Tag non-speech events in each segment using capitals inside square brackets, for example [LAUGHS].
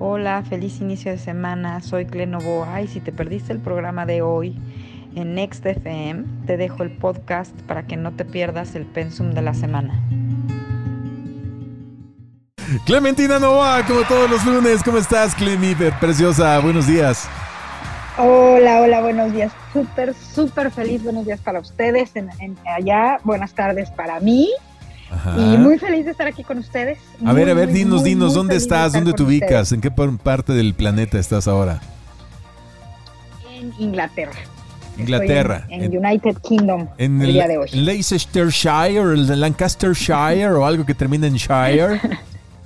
Hola, feliz inicio de semana. Soy Clenovoa y si te perdiste el programa de hoy en Next FM, te dejo el podcast para que no te pierdas el pensum de la semana. Clementina Novoa, como todos los lunes, ¿cómo estás, Clemi? Preciosa, buenos días. Hola, hola, buenos días. Súper, súper feliz. Buenos días para ustedes en, allá. Buenas tardes para mí. Y muy feliz de estar aquí con ustedes. A ver, a ver, dinos, dinos, ¿dónde estás? ¿Dónde te ubicas? ¿En qué parte del planeta estás ahora? En Inglaterra. Inglaterra. En, United Kingdom en el, día de hoy. ¿En Leicestershire en Lancastershire o algo que termine en Shire?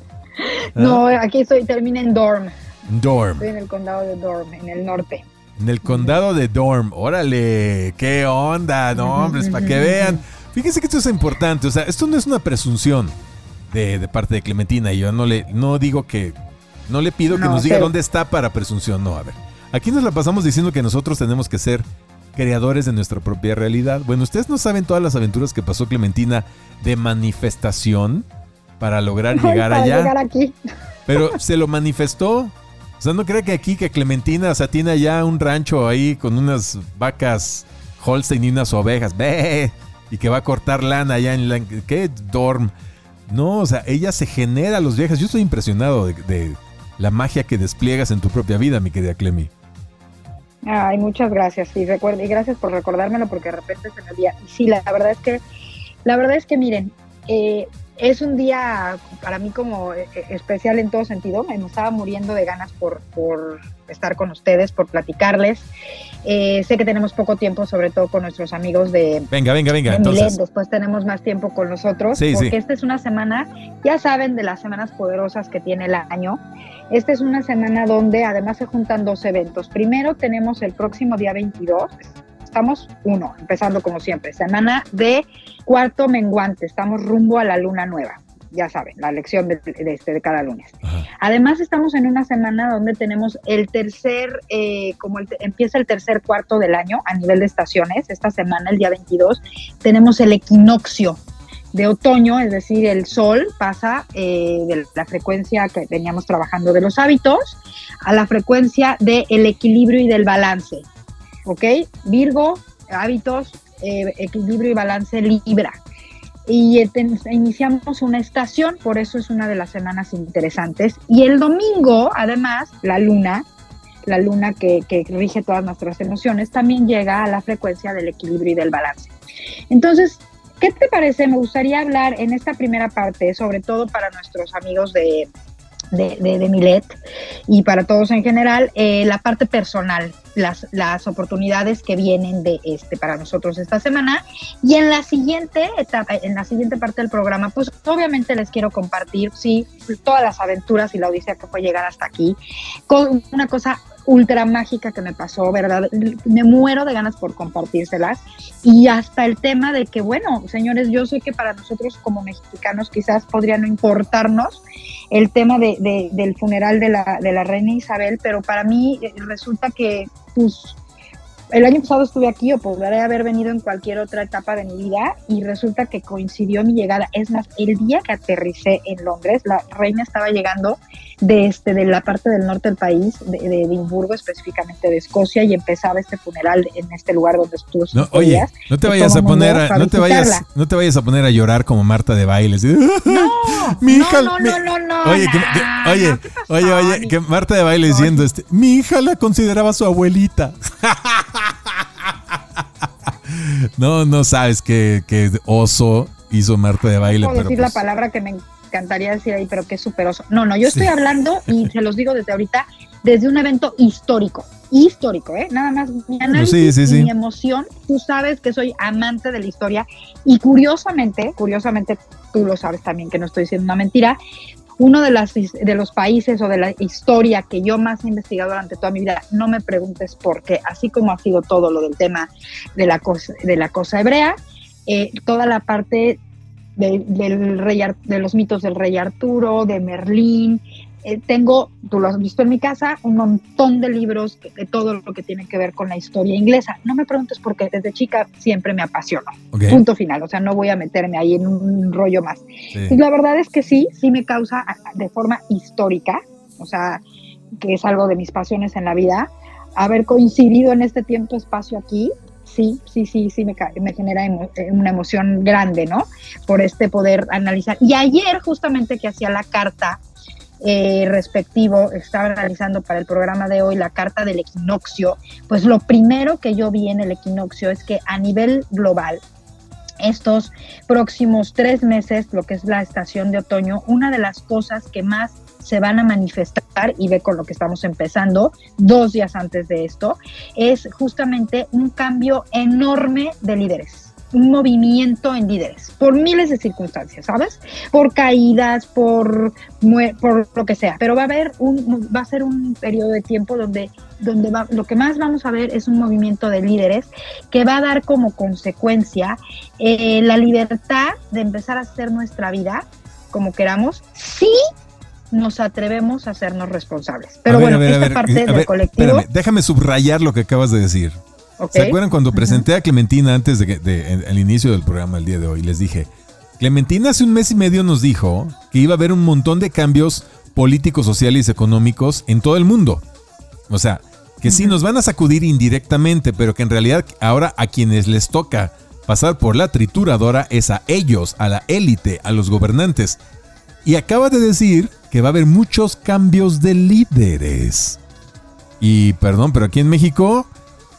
[LAUGHS] no, aquí estoy, termina en Dorm. Dorm. Estoy en el condado de Dorm, en el norte. En el condado de Dorm. Órale, qué onda, no, hombres, para que vean. Fíjense que esto es importante, o sea, esto no es una presunción de, parte de Clementina. Yo no le no digo que no le pido que nos diga dónde está para presunción, no, a ver. Aquí nos la pasamos diciendo que nosotros tenemos que ser creadores de nuestra propia realidad. Bueno, ustedes no saben todas las aventuras que pasó Clementina de manifestación para lograr [LAUGHS] llegar allá. Llegar aquí. Pero se lo manifestó. O sea, no cree que aquí, que Clementina, o sea, tiene allá un rancho ahí con unas vacas Holstein y unas ovejas. Ve y que va a cortar lana allá en la... ¿Qué? Dorm. No, o sea, ella se genera los viajes. Yo estoy impresionado de, la magia que despliegas en tu propia vida, mi querida Clemi. Ay, muchas gracias. Y, y gracias por recordármelo porque de repente se me olvida. Sí, la, verdad es que, la verdad es que miren, eh, es un día para mí como eh, especial en todo sentido. Me estaba muriendo de ganas por, por estar con ustedes, por platicarles. Eh, sé que tenemos poco tiempo, sobre todo con nuestros amigos de. Venga, venga, venga. entonces... Después tenemos más tiempo con nosotros. porque esta es una semana, ya saben, de las semanas poderosas que tiene el año. Esta es una semana donde además se juntan dos eventos. Primero tenemos el próximo día 22. Estamos, uno, empezando como siempre, semana de cuarto menguante. Estamos rumbo a la luna nueva ya saben, la lección de, este, de cada lunes. Además, estamos en una semana donde tenemos el tercer, eh, como empieza el tercer cuarto del año a nivel de estaciones. Esta semana, el día 22, tenemos el equinoccio de otoño, es decir, el sol pasa eh, de la frecuencia que veníamos trabajando de los hábitos a la frecuencia del equilibrio y del balance. ¿Ok? Virgo, hábitos, eh, equilibrio y balance Libra y iniciamos una estación, por eso es una de las semanas interesantes. Y el domingo, además, la luna, la luna que, que, rige todas nuestras emociones, también llega a la frecuencia del equilibrio y del balance. Entonces, ¿qué te parece? Me gustaría hablar en esta primera parte, sobre todo para nuestros amigos de, de, de, Milet y para todos en general, eh, la parte personal, las, las oportunidades que vienen de este para nosotros esta semana. Y en la siguiente etapa, en la siguiente parte del programa, pues obviamente les quiero compartir, sí, todas las aventuras y la odisea que fue llegar hasta aquí, con una cosa ultra mágica que me pasó, ¿verdad? Me muero de ganas por compartírselas. Y hasta el tema de que, bueno, señores, yo sé que para nosotros como mexicanos quizás podría no importarnos el tema de, del funeral de la, de la reina Isabel, pero para mí eh, resulta que, pues, el año pasado estuve aquí o podría haber venido en cualquier otra etapa de mi vida y resulta que coincidió mi llegada. Es más, el día que aterricé en Londres, la reina estaba llegando de, este, de la parte del norte del país, de, Edimburgo, específicamente de Escocia, y empezaba este funeral en este lugar donde estuvo. No, oye, no te vayas a poner a, no te vayas, no te vayas a poner a llorar como Marta de bailes. [LAUGHS] No, mi hija, no, no, no, no, Oye, oye, oye, oye, que Marta de bailes diciendo este, mi hija la consideraba su abuelita. [LAUGHS] no, no sabes qué, oso hizo Marta de baile. Puedo decir la pues palabra que me encantaría decir ahí, pero qué súper oso. No, no, yo estoy hablando, y [LAUGHS] se los digo desde ahorita, desde un evento histórico. Histórico, ¿eh? Nada más mi análisis mi emoción. Tú sabes que soy amante de la historia y curiosamente, curiosamente, tú lo sabes también que no estoy diciendo una mentira, uno de, las, de los países o de la historia que yo más he investigado durante toda mi vida, no me preguntes por qué, así como ha sido todo lo del tema de la cosa, de la cosa hebrea, eh, toda la parte del rey, de los mitos del rey Arturo, de Merlín, eh, tengo, tú lo has visto en mi casa, un montón de libros de todo lo que tiene que ver con la historia inglesa. No me preguntes por qué, desde chica siempre me apasionó. Punto final, o sea, no voy a meterme ahí en un rollo más. Y la verdad es que sí, sí me causa de forma histórica, o sea, que es algo de mis pasiones en la vida, haber coincidido en este tiempo espacio aquí, sí, sí, sí, sí me, me genera eh, una emoción grande, ¿no? Por este poder analizar. Y ayer justamente que hacía la carta eh, respectivo, estaba analizando para el programa de hoy la carta del equinoccio, pues lo primero que yo vi en el equinoccio es que a nivel global, estos próximos tres meses, lo que es la estación de otoño, una de las cosas que más se van a manifestar, y ve con lo que estamos empezando, dos días antes de esto, es justamente un cambio enorme de líderes un movimiento en líderes, por miles de circunstancias, ¿sabes? Por caídas, por, por lo que sea. Pero va a haber un, va a ser un periodo de tiempo donde, donde va, lo que más vamos a ver es un movimiento de líderes que va a dar como consecuencia eh, la libertad de empezar a hacer nuestra vida como queramos, sí nos atrevemos a hacernos responsables. Pero bueno, esta parte del colectivo. déjame subrayar lo que acabas de decir. ¿Se acuerdan cuando presenté a Clementina antes de, de, el inicio del programa el día de hoy? Les dije, Clementina hace un mes y medio nos dijo que iba a haber un montón de cambios políticos, sociales y económicos en todo el mundo. O sea, que sí nos van a sacudir indirectamente, pero que en realidad ahora a quienes les toca pasar por la trituradora es a ellos, a la élite, a los gobernantes. Y acaba de decir que va a haber muchos cambios de líderes. Y perdón, pero aquí en México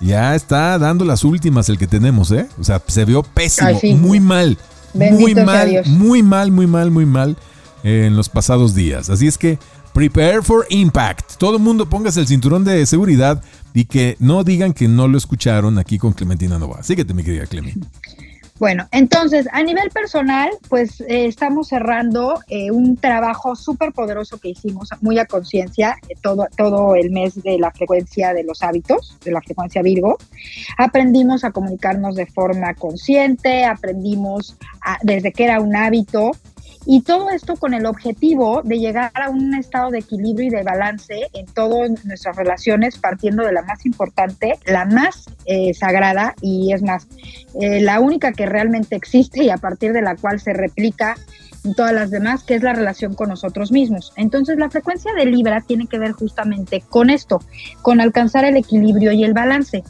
ya está dando las últimas el que tenemos, ¿eh? O sea, se vio pésimo, muy mal. muy mal, muy mal, muy mal, muy mal en los pasados días. Así es que prepare for impact. Todo el mundo póngase el cinturón de seguridad y que no digan que no lo escucharon aquí con Clementina Nova. Síguete, mi querida Clementina. Bueno, entonces, a nivel personal, pues eh, estamos cerrando eh, un trabajo súper poderoso que hicimos, muy a conciencia, eh, todo, todo el mes de la frecuencia de los hábitos, de la frecuencia Virgo. Aprendimos a comunicarnos de forma consciente, aprendimos desde que era un hábito, y todo esto con el objetivo de llegar a un estado de equilibrio y de balance en todas nuestras relaciones, partiendo de la más importante, la más eh, sagrada y es más, eh, la única que realmente existe y a partir de la cual se replica todas las demás, que es la relación con nosotros mismos. Entonces, la frecuencia de Libra tiene que ver justamente con esto, con alcanzar el equilibrio y el balance.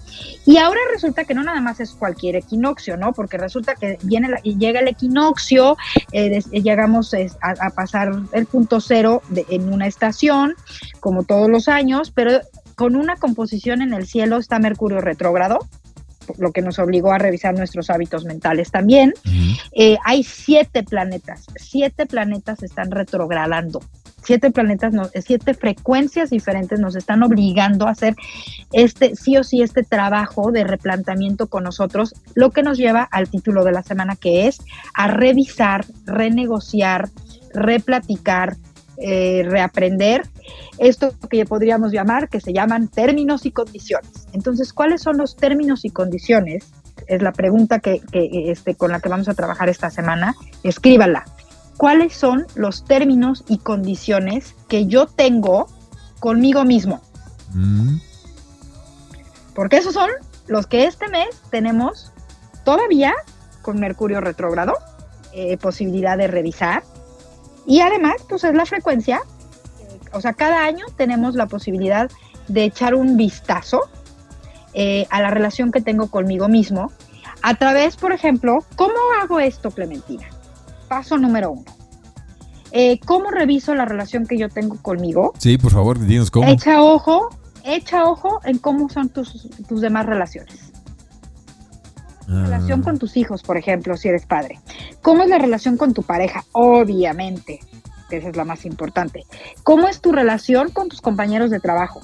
Y ahora resulta que no nada más es cualquier equinoccio, ¿no? Porque resulta que viene llega el equinoccio, eh, llegamos a, pasar el punto cero en una estación, como todos los años, pero con una composición en el cielo está Mercurio retrógrado, lo que nos obligó a revisar nuestros hábitos mentales también. Eh, hay siete planetas, siete planetas están retrogradando. Siete planetas, siete frecuencias diferentes nos están obligando a hacer este, sí o sí, este trabajo de replanteamiento con nosotros, lo que nos lleva al título de la semana, que es a revisar, renegociar, replaticar, eh, reaprender esto que podríamos llamar, que se llaman términos y condiciones. Entonces, ¿cuáles son los términos y condiciones? Es la pregunta que, este, con la que vamos a trabajar esta semana. Escríbala. ¿Cuáles son los términos y condiciones que yo tengo conmigo mismo? Mm. Porque esos son los que este mes tenemos todavía con Mercurio retrógrado, eh, posibilidad de revisar, y además, pues es la frecuencia. O sea, cada año tenemos la posibilidad de echar un vistazo eh, a la relación que tengo conmigo mismo a través, por ejemplo, ¿cómo hago esto, Clementina? Paso número uno. Eh, ¿Cómo reviso la relación que yo tengo conmigo? Sí, por favor, dinos cómo. Echa ojo, echa ojo en cómo son tus, tus demás relaciones. Ah. Relación con tus hijos, por ejemplo, si eres padre. ¿Cómo es la relación con tu pareja? Obviamente, que esa es la más importante. ¿Cómo es tu relación con tus compañeros de trabajo?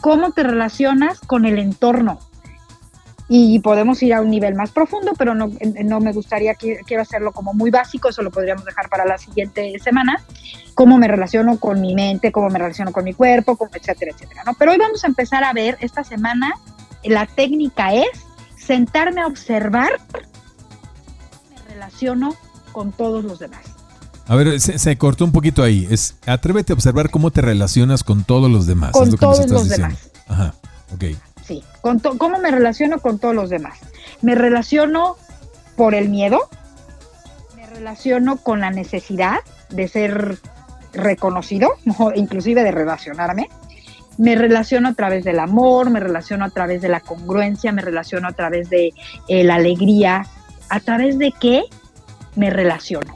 ¿Cómo te relacionas con el entorno? Y podemos ir a un nivel más profundo, pero no, no me gustaría, quiero hacerlo como muy básico, eso lo podríamos dejar para la siguiente semana. Cómo me relaciono con mi mente, cómo me relaciono con mi cuerpo, etcétera, etcétera. ¿no? Pero hoy vamos a empezar a ver esta semana, la técnica es sentarme a observar, me relaciono con todos los demás. A ver, se, cortó un poquito ahí. Es atrévete a observar cómo te relacionas con todos los demás. Con todos los demás. Ajá, ok. Sí, con ¿cómo me relaciono con todos los demás? Me relaciono por el miedo, me relaciono con la necesidad de ser reconocido, [LAUGHS] inclusive de relacionarme, me relaciono a través del amor, me relaciono a través de la congruencia, me relaciono a través de eh, la alegría. ¿A través de qué me relaciono?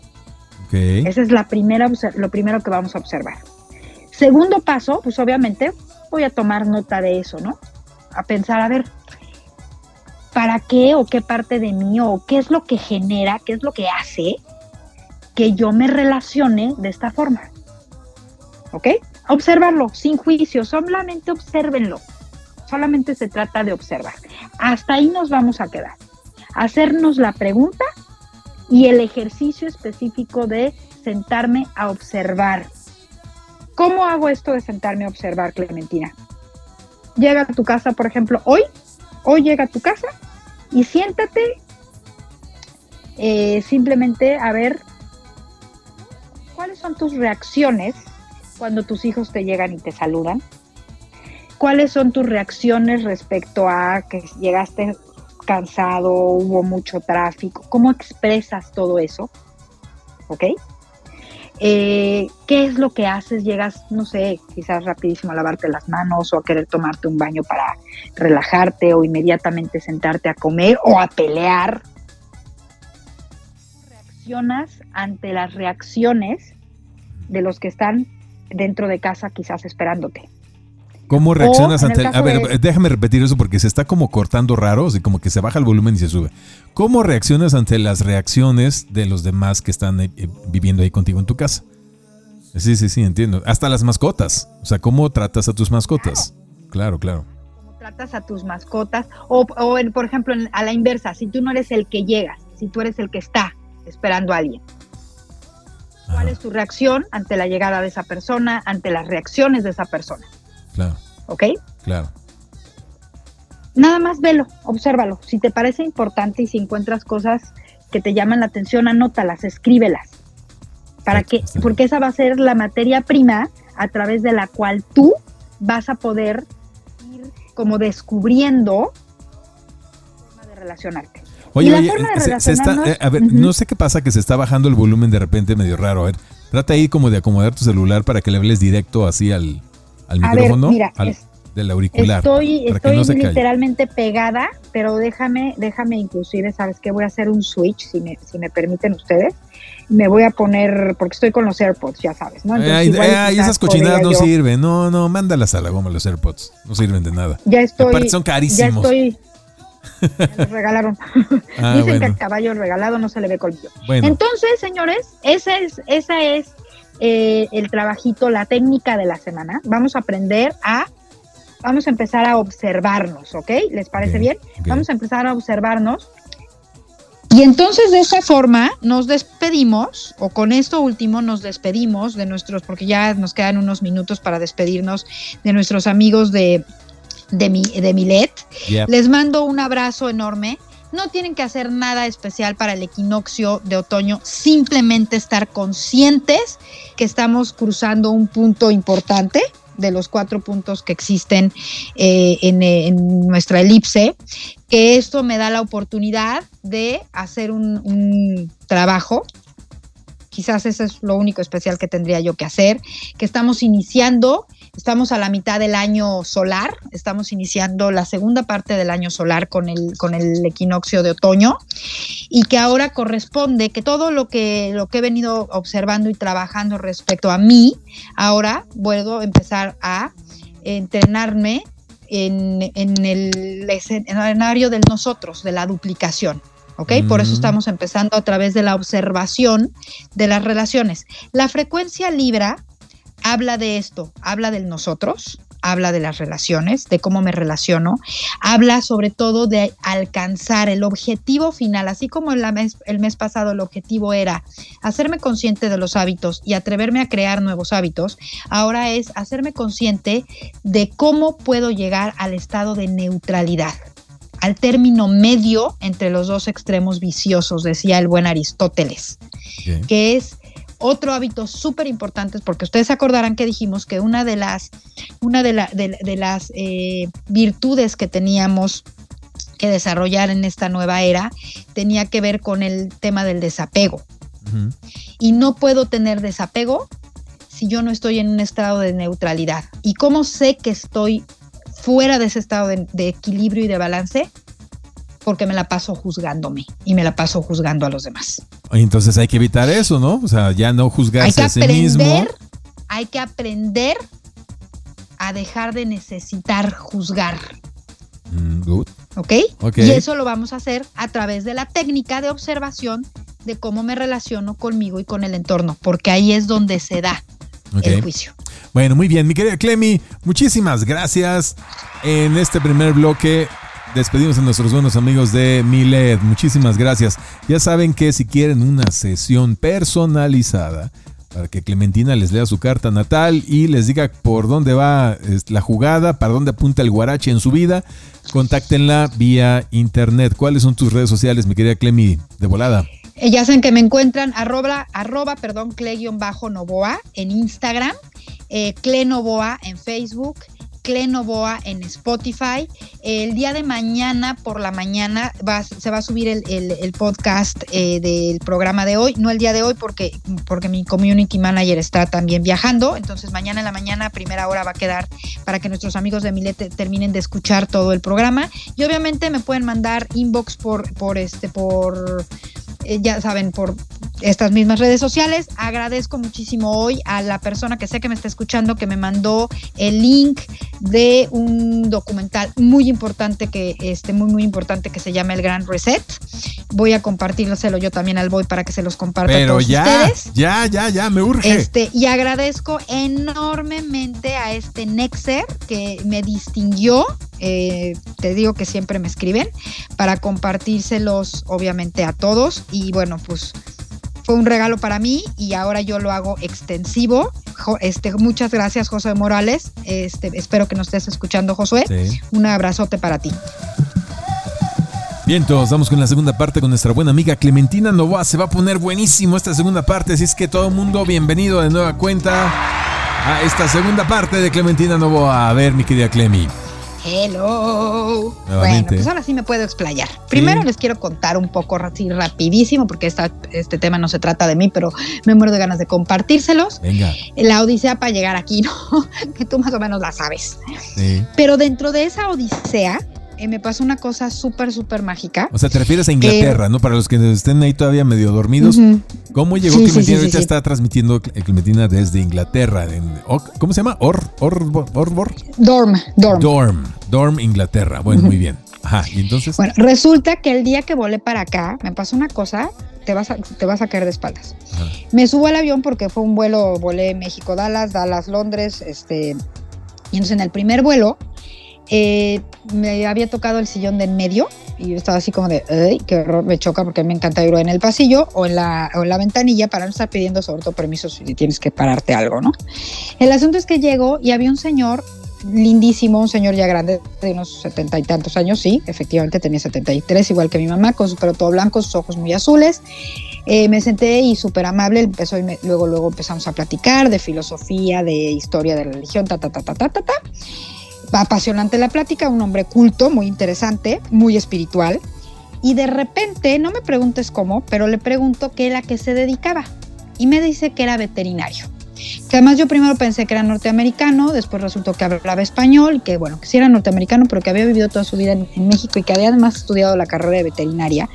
Ese es la primera, lo primero que vamos a observar. Segundo paso, pues obviamente voy a tomar nota de eso, ¿no? A pensar, a ver, ¿para qué o qué parte de mí o qué es lo que genera, qué es lo que hace que yo me relacione de esta forma? ¿Ok? Observarlo sin juicio, solamente obsérvenlo. Solamente se trata de observar. Hasta ahí nos vamos a quedar. Hacernos la pregunta y el ejercicio específico de sentarme a observar. ¿Cómo hago esto de sentarme a observar, Clementina? Llega a tu casa, por ejemplo, hoy, hoy llega a tu casa y siéntate eh, simplemente a ver cuáles son tus reacciones cuando tus hijos te llegan y te saludan? ¿Cuáles son tus reacciones respecto a que llegaste cansado, hubo mucho tráfico? ¿Cómo expresas todo eso? ¿Ok? Eh, ¿Qué es lo que haces? Llegas, no sé, quizás rapidísimo a lavarte las manos o a querer tomarte un baño para relajarte o inmediatamente sentarte a comer o a pelear. ¿Reaccionas ante las reacciones de los que están dentro de casa quizás esperándote. ¿Cómo reaccionas ante el, A ver, déjame repetir eso porque se está como cortando raro, así como que se baja el volumen y se sube. ¿Cómo reaccionas ante las reacciones de los demás que están eh, viviendo ahí contigo en tu casa? Sí, sí, sí, entiendo. Hasta las mascotas. O sea, ¿cómo tratas a tus mascotas? Claro, claro. ¿Cómo tratas a tus mascotas? O, por ejemplo, a la inversa, si tú no eres el que llegas, si tú eres el que está esperando a alguien. ¿Cuál es tu reacción ante la llegada de esa persona, ante las reacciones de esa persona? Claro. ¿Ok? Claro. Nada más velo, obsérvalo. Si te parece importante y si encuentras cosas que te llaman la atención, anótalas, escríbelas. ¿Para qué? Porque esa va a ser la materia prima a través de la cual tú vas a poder ir como descubriendo forma de relacionarte. Oye, oye, se, está, eh, a ver, no sé qué pasa que se está bajando el volumen de repente medio raro. A ver, trata ahí como de acomodar tu celular para que le hables directo así al, al micrófono. mira, del auricular. Estoy, estoy literalmente pegada, pero déjame, déjame inclusive, ¿sabes qué? Voy a hacer un switch, si me, si me permiten ustedes. Me voy a poner, porque estoy con los AirPods, ya sabes, ¿no? ay, esas cochinadas no sirven. No, no, mándalas a la goma los AirPods. No sirven de nada. Ya estoy. Aparte son carísimos. Ya estoy, los regalaron. [LAUGHS] Ah, Dicen que el caballo regalado no se le ve colmillo. Entonces, señores, ese es, esa es eh, el trabajito, la técnica de la semana. Vamos a aprender a, vamos a empezar a observarnos, ¿ok? ¿Les parece bien? Vamos a empezar a observarnos. Y entonces de esa forma nos despedimos, o con esto último nos despedimos de nuestros, porque ya nos quedan unos minutos para despedirnos de nuestros amigos de de, mi, de Milet. Les mando un abrazo enorme. No tienen que hacer nada especial para el equinoccio de otoño, simplemente estar conscientes que estamos cruzando un punto importante de los cuatro puntos que existen eh, en, nuestra elipse, que esto me da la oportunidad de hacer un, un trabajo quizás eso es lo único especial que tendría yo que hacer, que estamos iniciando Estamos a la mitad del año solar, estamos iniciando la segunda parte del año solar con el, con el equinoccio de otoño y que ahora corresponde que todo lo que, lo que he venido observando y trabajando respecto a mí, ahora puedo empezar a entrenarme en, el escenario del nosotros, de la duplicación. ¿ok? Por eso mm. estamos empezando a través de la observación de las relaciones. La frecuencia Libra habla de esto, habla del nosotros, habla de las relaciones, de cómo me relaciono, habla sobre todo de alcanzar el objetivo final, así como el mes, el mes pasado el objetivo era hacerme consciente de los hábitos y atreverme a crear nuevos hábitos, ahora es hacerme consciente de cómo puedo llegar al estado de neutralidad al término medio entre los dos extremos viciosos, decía el buen Aristóteles, que es otro hábito súper importante, porque ustedes se acordarán que dijimos que una de las, una de, las eh, virtudes que teníamos que desarrollar en esta nueva era tenía que ver con el tema del desapego. Y no puedo tener desapego si yo no estoy en un estado de neutralidad? ¿Y cómo sé que estoy fuera de ese estado de, equilibrio y de balance? Porque me la paso juzgándome y me la paso juzgando a los demás. Entonces hay que evitar eso, ¿no? O sea, ya no juzgarse a sí mismo. Hay que aprender a dejar de necesitar juzgar. Mm, good. ¿Ok? Y eso lo vamos a hacer a través de la técnica de observación de cómo me relaciono conmigo y con el entorno, porque ahí es donde se da el juicio. Bueno, muy bien, mi querida Clemi, muchísimas gracias. En este primer bloque despedimos a nuestros buenos amigos de Milet. Muchísimas gracias. Ya saben que si quieren una sesión personalizada, para que Clementina les lea su carta natal y les diga por dónde va la jugada, para dónde apunta el guarache en su vida, contáctenla vía internet. ¿Cuáles son tus redes sociales, mi querida Clemi, de volada? Eh, ya saben que me encuentran arroba, arroba perdón, cle-novoa en Instagram, eh, Novoa en Facebook Clenovoa en Spotify. El día de mañana por la mañana se va a subir el, podcast eh, del programa de hoy, no el día de hoy porque, porque mi community manager está también viajando, entonces mañana en la mañana, primera hora va a quedar para que nuestros amigos de Milete terminen de escuchar todo el programa. Y obviamente me pueden mandar inbox por, por este, por eh, ya saben, por estas mismas redes sociales. Agradezco muchísimo hoy a la persona que sé que me está escuchando que me mandó el link de un documental muy importante que este muy muy importante que se llama El Gran Reset. Voy a compartírselo yo también al Boy para que se los comparta a todos ya, ustedes. Ya, ya, ya, me urge. Este, y agradezco enormemente a este Nexer que me distinguió. Eh, te digo que siempre me escriben para compartírselos obviamente a todos y bueno pues fue un regalo para mí y ahora yo lo hago extensivo. Este, muchas gracias, José Morales. Este, espero que nos estés escuchando, Josué. Un abrazote para ti. Bien, todos vamos con la segunda parte con nuestra buena amiga Clementina Novoa. Se va a poner buenísimo esta segunda parte, así es que todo el mundo bienvenido de nueva cuenta a esta segunda parte de Clementina Novoa. A ver, mi querida Clemi. Hello. Bueno, pues ahora sí me puedo explayar. Primero les quiero contar un poco así rapidísimo, porque este tema no se trata de mí, pero me muero de ganas de compartírselos. Venga. La odisea para llegar aquí, ¿no? [LAUGHS] que tú más o menos la sabes. Sí. Pero dentro de esa odisea, eh, me pasó una cosa súper, súper mágica. O sea, te refieres a Inglaterra, ¿no? Para los que estén ahí todavía medio dormidos. ¿Cómo llegó Clementina? Ahorita está transmitiendo Clementina desde Inglaterra. ¿Cómo se llama? Or, or, Dorm, Dorm. Dorm, Dorm, Inglaterra. Bueno, muy bien. Ajá, y entonces. Bueno, resulta que el día que volé para acá, me pasó una cosa, te vas a, te vas a caer de espaldas. Me subo al avión porque fue un vuelo, volé México-Dallas, Dallas-Londres, este. Y entonces en el primer vuelo eh, me había tocado el sillón de en medio y yo estaba así como de, ¡ay, qué horror! Me choca porque me encanta ir en el pasillo o en, la, o en la ventanilla para no estar pidiendo sobre todo permisos si tienes que pararte algo, ¿no? El asunto es que llego y había un señor lindísimo, un señor ya grande, de unos setenta y tantos años, sí, efectivamente tenía 73, igual que mi mamá, con su pelo todo blanco, sus ojos muy azules. Eh, me senté y súper amable, empezó y luego, luego empezamos a platicar de filosofía, de historia de religión, ta, ta, ta, ta, ta, ta. ta apasionante la plática, un hombre culto, muy interesante, muy espiritual. Y de repente, no me preguntes cómo, pero le pregunto qué era que se dedicaba. Y me dice que era veterinario. Que además yo primero pensé que era norteamericano, después resultó que hablaba español, que bueno, que sí era norteamericano, pero que había vivido toda su vida en, México y que había además estudiado la carrera de veterinaria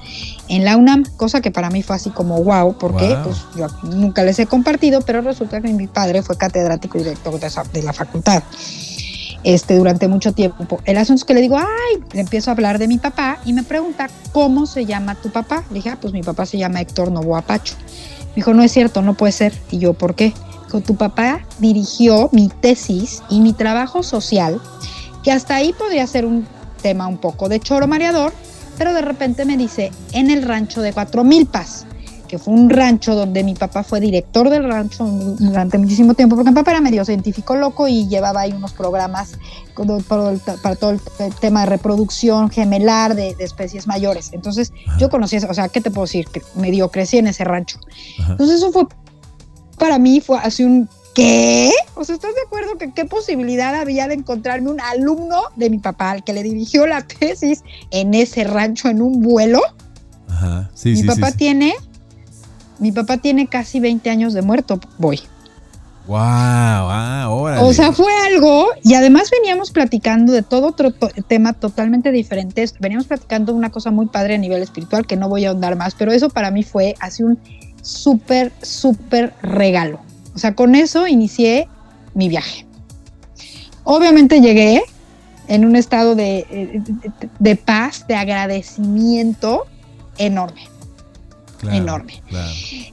en la UNAM, cosa que para mí fue así como wow, porque pues yo nunca les he compartido, pero resulta que mi padre fue catedrático y director de la facultad este, durante mucho tiempo. El asunto es que le digo, ay, le empiezo a hablar de mi papá y me pregunta, ¿cómo se llama tu papá? Le dije, ah, pues mi papá se llama Héctor Novoa Pacho. Me dijo, no es cierto, no puede ser. Y yo, ¿por qué? Dijo, tu papá dirigió mi tesis y mi trabajo social, que hasta ahí podría ser un tema un poco de choro mareador, pero de repente me dice, en el rancho de Cuatro Milpas que fue un rancho donde mi papá fue director del rancho durante muchísimo tiempo, porque mi papá era medio científico loco y llevaba ahí unos programas para, todo el tema de reproducción gemelar de, especies mayores. Entonces, yo conocí, o sea, ¿qué te puedo decir? Que medio crecí en ese rancho. Entonces, eso fue, para mí, fue así un, ¿Qué? O sea, ¿estás de acuerdo que qué posibilidad había de encontrarme un alumno de mi papá, al que le dirigió la tesis en ese rancho en un vuelo? Ajá. Sí, mi papá tiene mi papá tiene casi 20 años de muerto, voy. Wow, ah, O sea, fue algo, y además veníamos platicando de todo otro tema totalmente diferente. Veníamos platicando una cosa muy padre a nivel espiritual que no voy a ahondar más, pero eso para mí fue así un súper, súper regalo. O sea, con eso inicié mi viaje. Obviamente llegué en un estado de, de, paz, de agradecimiento enorme. Enorme.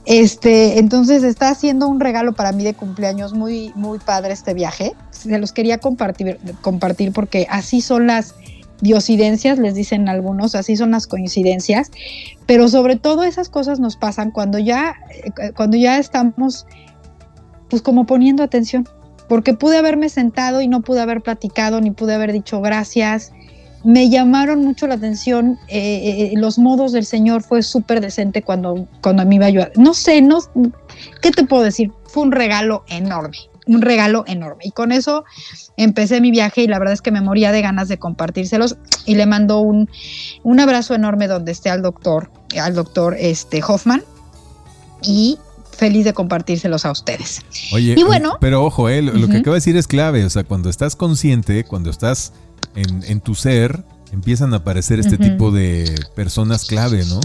Este, entonces está haciendo un regalo para mí de cumpleaños muy, muy padre este viaje. Se los quería compartir, compartir porque así son las diosidencias, les dicen algunos, así son las coincidencias, pero sobre todo esas cosas nos pasan cuando ya, eh, cuando ya estamos pues como poniendo atención, porque pude haberme sentado y no pude haber platicado, ni pude haber dicho gracias. Me llamaron mucho la atención, eh, eh, los modos del Señor fue súper decente cuando, cuando me iba a ayudar. No sé, no, ¿qué te puedo decir? Fue un regalo enorme, un regalo enorme. Y con eso empecé mi viaje y la verdad es que me moría de ganas de compartírselos y le mando un, un abrazo enorme donde esté al doctor, al doctor este, Hoffman. Y feliz de compartírselos a ustedes. Oye, y bueno, pero ojo, eh, lo, que acabo de decir es clave. O sea, cuando estás consciente, cuando estás en, tu ser, empiezan a aparecer este tipo de personas clave, ¿no?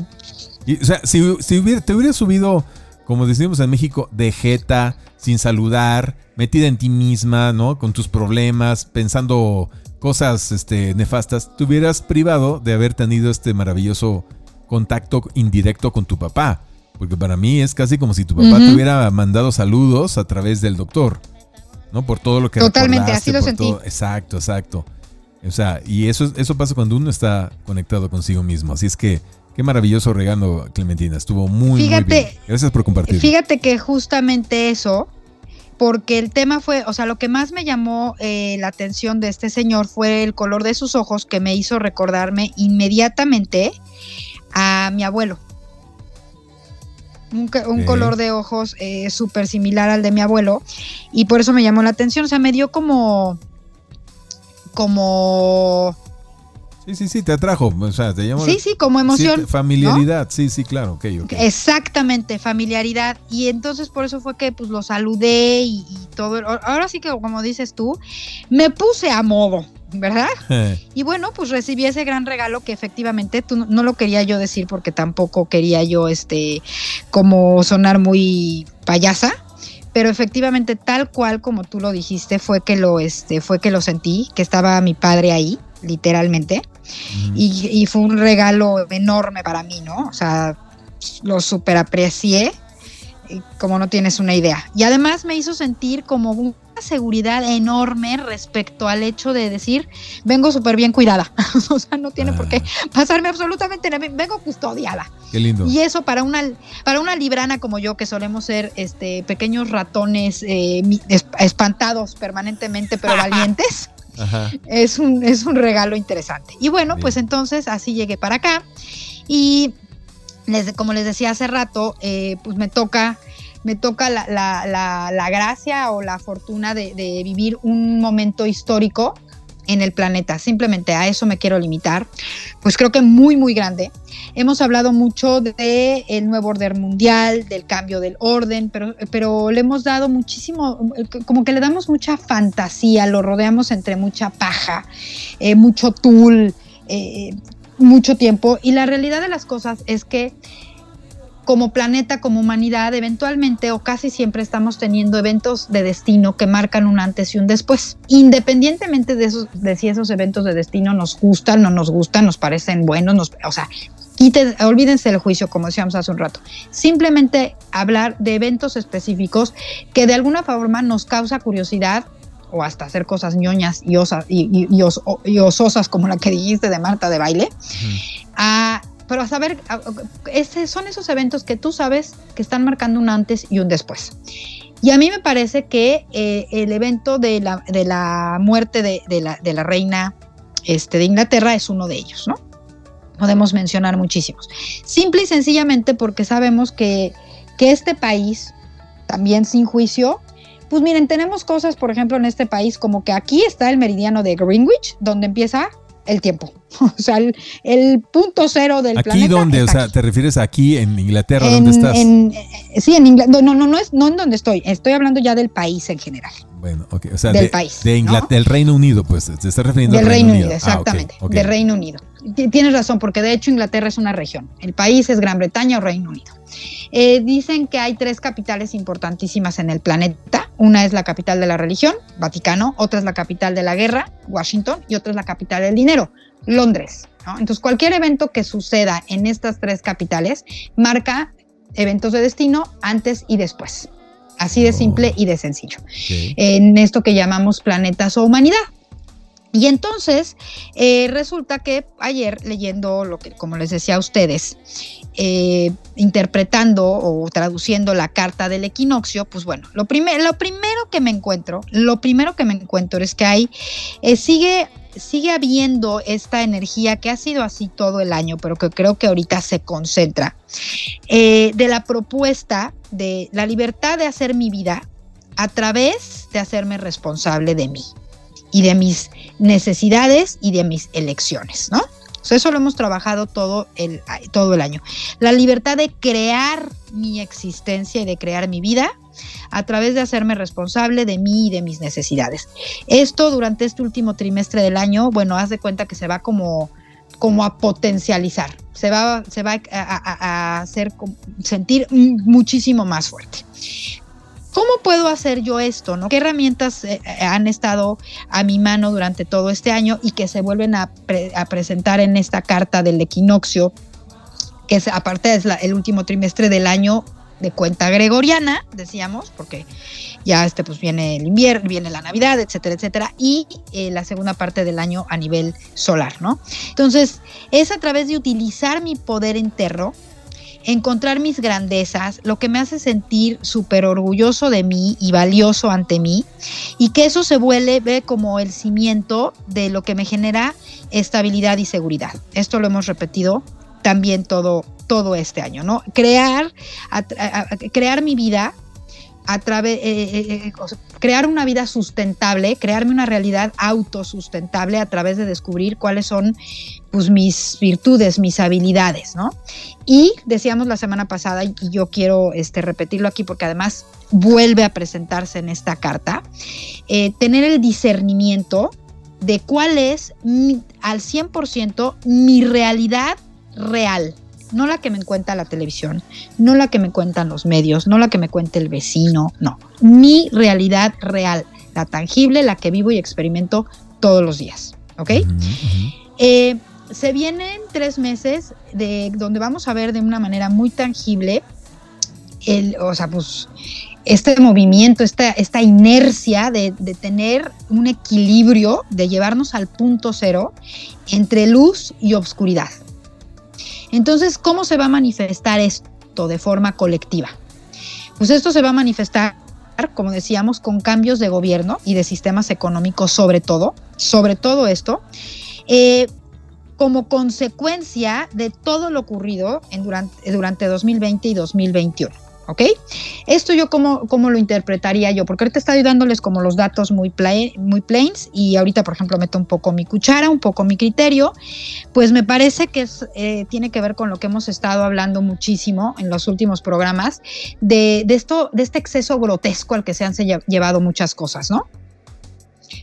Y, o sea, si, hubiera, te hubieras subido, como decimos en México, de jeta, sin saludar, metida en ti misma, ¿no? Con tus problemas, pensando cosas este, nefastas, te hubieras privado de haber tenido este maravilloso contacto indirecto con tu papá. Porque para mí es casi como si tu papá te hubiera mandado saludos a través del doctor, ¿no? Por todo lo que Totalmente, así lo sentí. Exacto, exacto. O sea, y eso, eso pasa cuando uno está conectado consigo mismo. Así es que qué maravilloso regalo, Clementina. Estuvo muy, muy bien. Gracias por compartir. Fíjate que justamente eso, porque el tema fue, o sea, lo que más me llamó eh, la atención de este señor fue el color de sus ojos que me hizo recordarme inmediatamente a mi abuelo un, color de ojos eh, súper similar al de mi abuelo y por eso me llamó la atención, o sea, me dio como, como... Sí, sí, sí, te atrajo, o sea, te llamó... Sí, sí, como emoción. familiaridad, sí, sí, claro, ok, ok. Exactamente, familiaridad. Y entonces por eso fue que pues lo saludé y, y todo. Ahora sí que como dices tú, me puse a modo. ¿verdad? [LAUGHS] y bueno, pues recibí ese gran regalo que efectivamente tú no, lo quería yo decir porque tampoco quería yo este como sonar muy payasa, pero efectivamente tal cual como tú lo dijiste fue que lo este fue que lo sentí, que estaba mi padre ahí, literalmente. y, y, fue un regalo enorme para mí, ¿no? O sea, lo super aprecié como no tienes una idea. Y además me hizo sentir como una seguridad enorme respecto al hecho de decir, vengo súper bien cuidada. [LAUGHS] o sea, no tiene por qué ah. pasarme absolutamente nada, vengo custodiada. Qué lindo. Y eso para una, para una librana como yo, que solemos ser este, pequeños ratones eh, espantados permanentemente, pero valientes. Es, un, es un regalo interesante. Y bueno, pues entonces así llegué para acá. Y como les decía hace rato, eh, pues me toca, me toca la, gracia o la fortuna de, vivir un momento histórico en el planeta. Simplemente a eso me quiero limitar. Pues creo que muy, muy grande. Hemos hablado mucho del el nuevo orden mundial, del cambio del orden, pero, pero le hemos dado muchísimo, como que le damos mucha fantasía, lo rodeamos entre mucha paja, eh, mucho tul, eh, mucho tiempo y la realidad de las cosas es que como planeta, como humanidad, eventualmente o casi siempre estamos teniendo eventos de destino que marcan un antes y un después. Independientemente de, esos, de si esos eventos de destino nos gustan, no nos gustan, nos parecen buenos, nos, o sea, quiten, olvídense del juicio, como decíamos hace un rato. Simplemente hablar de eventos específicos que de alguna forma nos causa curiosidad o hasta hacer cosas ñoñas y, osas, y, ososas como la que dijiste de Marta de baile. a saber, ese, son esos eventos que tú sabes que están marcando un antes y un después. Y a mí me parece que eh, el evento de la, de la muerte de, la, de, la, reina este, de Inglaterra es uno de ellos, ¿no? Podemos mencionar muchísimos. Simple y sencillamente porque sabemos que, que este país, también sin juicio, pues miren, tenemos cosas, por ejemplo, en este país, como que aquí está el meridiano de Greenwich, donde empieza el tiempo. [LAUGHS] O sea, el, punto cero del ¿Aquí planeta. Dónde? o sea, ¿te refieres aquí en Inglaterra? ¿Dónde estás? sí, en Inglaterra. No, no, no, es, no en donde estoy. Estoy hablando ya del país en general. Bueno, ok. O sea, del país. De Del Reino Unido, pues. Te estás refiriendo del al Reino, Unido. Unido ah, exactamente. Del Reino Unido. Tienes razón, porque de hecho Inglaterra es una región. El país es Gran Bretaña o Reino Unido. Eh, dicen que hay tres capitales importantísimas en el planeta. Una es la capital de la religión, Vaticano, otra es la capital de la guerra, Washington, y otra es la capital del dinero, Londres. Entonces, cualquier evento que suceda en estas tres capitales marca eventos de destino antes y después. Así de simple y de sencillo. En esto que llamamos planetas o humanidad. Y entonces eh, resulta que ayer leyendo lo que, como les decía a ustedes, eh, interpretando o traduciendo la carta del equinoccio, pues bueno, lo, lo primero que me encuentro, lo primero que me encuentro es que hay, eh, sigue, sigue habiendo esta energía que ha sido así todo el año, pero que creo que ahorita se concentra, de la propuesta de la libertad de hacer mi vida a través de hacerme responsable de mí y de mis necesidades y de mis elecciones, ¿no? eso lo hemos trabajado todo el, todo el año. La libertad de crear mi existencia y de crear mi vida a través de hacerme responsable de mí y de mis necesidades. Esto durante este último trimestre del año, bueno, haz de cuenta que se va como, como a potencializar, se va, se va a, a hacer sentir muchísimo más fuerte. ¿Cómo puedo hacer yo esto? ¿no? ¿Qué herramientas eh, eh, han estado a mi mano durante todo este año y que se vuelven a, presentar en esta carta del equinoccio, que aparte es el último trimestre del año de cuenta gregoriana, decíamos, porque ya este pues viene el invierno, viene la Navidad, etcétera, etcétera, y eh, la segunda parte del año a nivel solar, ¿no? Entonces, es a través de utilizar mi poder interno encontrar mis grandezas, lo que me hace sentir súper orgulloso de mí y valioso ante mí, y que eso se vuelve como el cimiento de lo que me genera estabilidad y seguridad. Esto lo hemos repetido también todo, todo este año, ¿no? Crear, crear mi vida eh, eh, eh, crear una vida sustentable, crearme una realidad autosustentable a través de descubrir cuáles son pues, mis virtudes, mis habilidades, ¿no? Y decíamos la semana pasada, y yo quiero este, repetirlo aquí porque además vuelve a presentarse en esta carta, tener el discernimiento de cuál es al 100% mi realidad real, no la que me cuenta la televisión, no la que me cuentan los medios, no la que me cuenta el vecino, no, mi realidad real, la tangible, la que vivo y experimento todos los días, ¿ok? Eh, se vienen tres meses de donde vamos a ver de una manera muy tangible el, o sea, pues este movimiento, esta, esta inercia de, de, tener un equilibrio, de llevarnos al punto cero entre luz y obscuridad. Entonces, ¿cómo se va a manifestar esto de forma colectiva? Pues esto se va a manifestar, como decíamos, con cambios de gobierno y de sistemas económicos sobre todo, sobre todo esto, eh, como consecuencia de todo lo ocurrido en durante, durante 2020 y 2021. ¿Ok? Esto yo cómo, cómo lo interpretaría yo, porque ahorita estoy dándoles como los datos muy, muy plains y ahorita, por ejemplo, meto un poco mi cuchara, un poco mi criterio, pues me parece que eh, tiene que ver con lo que hemos estado hablando muchísimo en los últimos programas, de, de, esto, de este exceso grotesco al que se han llevado muchas cosas, ¿no?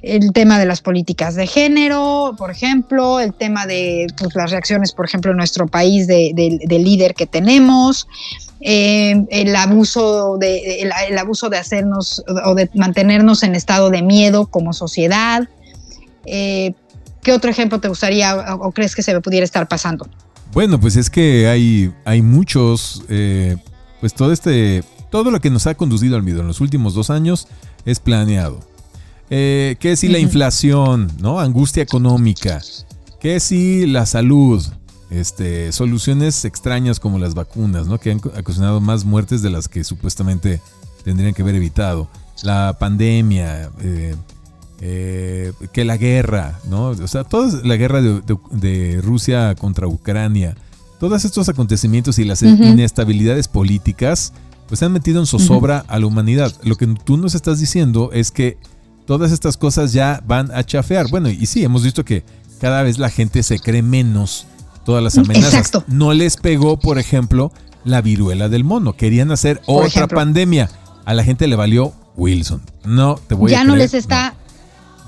el tema de las políticas de género, por ejemplo, el tema de pues, las reacciones, por ejemplo, en nuestro país del de, líder que tenemos, eh, el abuso de el, abuso de hacernos o de mantenernos en estado de miedo como sociedad. Eh, ¿Qué otro ejemplo te gustaría o, crees que se me pudiera estar pasando? Bueno, pues es que hay, hay muchos, eh, pues todo este, todo lo que nos ha conducido al miedo en los últimos dos años es planeado. ¿Qué si la inflación, no? Angustia económica. ¿Qué si la salud? Este, soluciones extrañas como las vacunas, ¿no? que han ocasionado más muertes de las que supuestamente tendrían que haber evitado. La pandemia, eh, eh, que la guerra, ¿no? O sea, toda la guerra de, Rusia contra Ucrania, todos estos acontecimientos y las inestabilidades políticas, pues han metido en zozobra a la humanidad. Lo que tú nos estás diciendo es que todas estas cosas ya van a chafear. Bueno, y sí, hemos visto que cada vez la gente se cree menos todas las amenazas. No les pegó, por ejemplo, la viruela del mono. Querían hacer otra pandemia. A la gente le valió Wilson. No te voy ya a no les está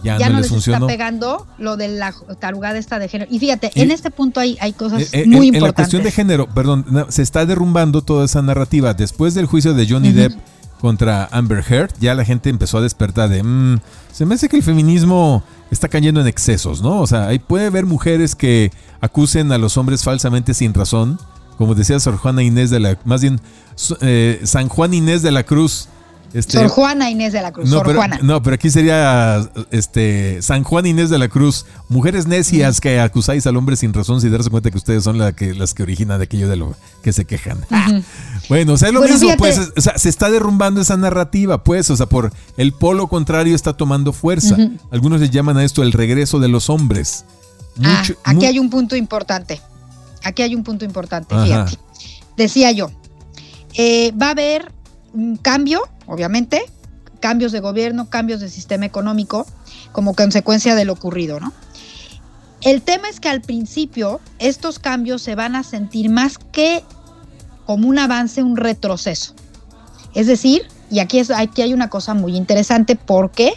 ya, no, les, está pegando lo de la tarugada esta de género. Y fíjate, en este punto hay, hay cosas eh, eh, muy importantes. En la cuestión de género, perdón, se está derrumbando toda esa narrativa. Después del juicio de Johnny Depp contra Amber Heard, ya la gente empezó a despertar de, mm, se me hace que el feminismo está cayendo en excesos, ¿no? O sea, ahí puede haber mujeres que acusen a los hombres falsamente sin razón, como decía Sor Juana Inés de la, más bien eh, San Juan Inés de la Cruz, este, Sor Juana Inés de la Cruz. No, Sor pero, Juana. no, pero aquí sería este San Juan Inés de la Cruz. Mujeres necias que acusáis al hombre sin razón sin darse cuenta que ustedes son la que, las que originan de aquello de lo que se quejan. Bueno, o sea, es lo mismo, pues, o sea, se está derrumbando esa narrativa, pues, o sea, por el polo contrario está tomando fuerza. Algunos le llaman a esto el regreso de los hombres. Ah, aquí hay un punto importante. Aquí hay un punto importante, fíjate. Decía yo, eh, va a haber un cambio, obviamente, cambios de gobierno, cambios de sistema económico, como consecuencia de lo ocurrido, ¿no? El tema es que al principio estos cambios se van a sentir más que como un avance, un retroceso. Es decir, y aquí, es, aquí hay una cosa muy interesante porque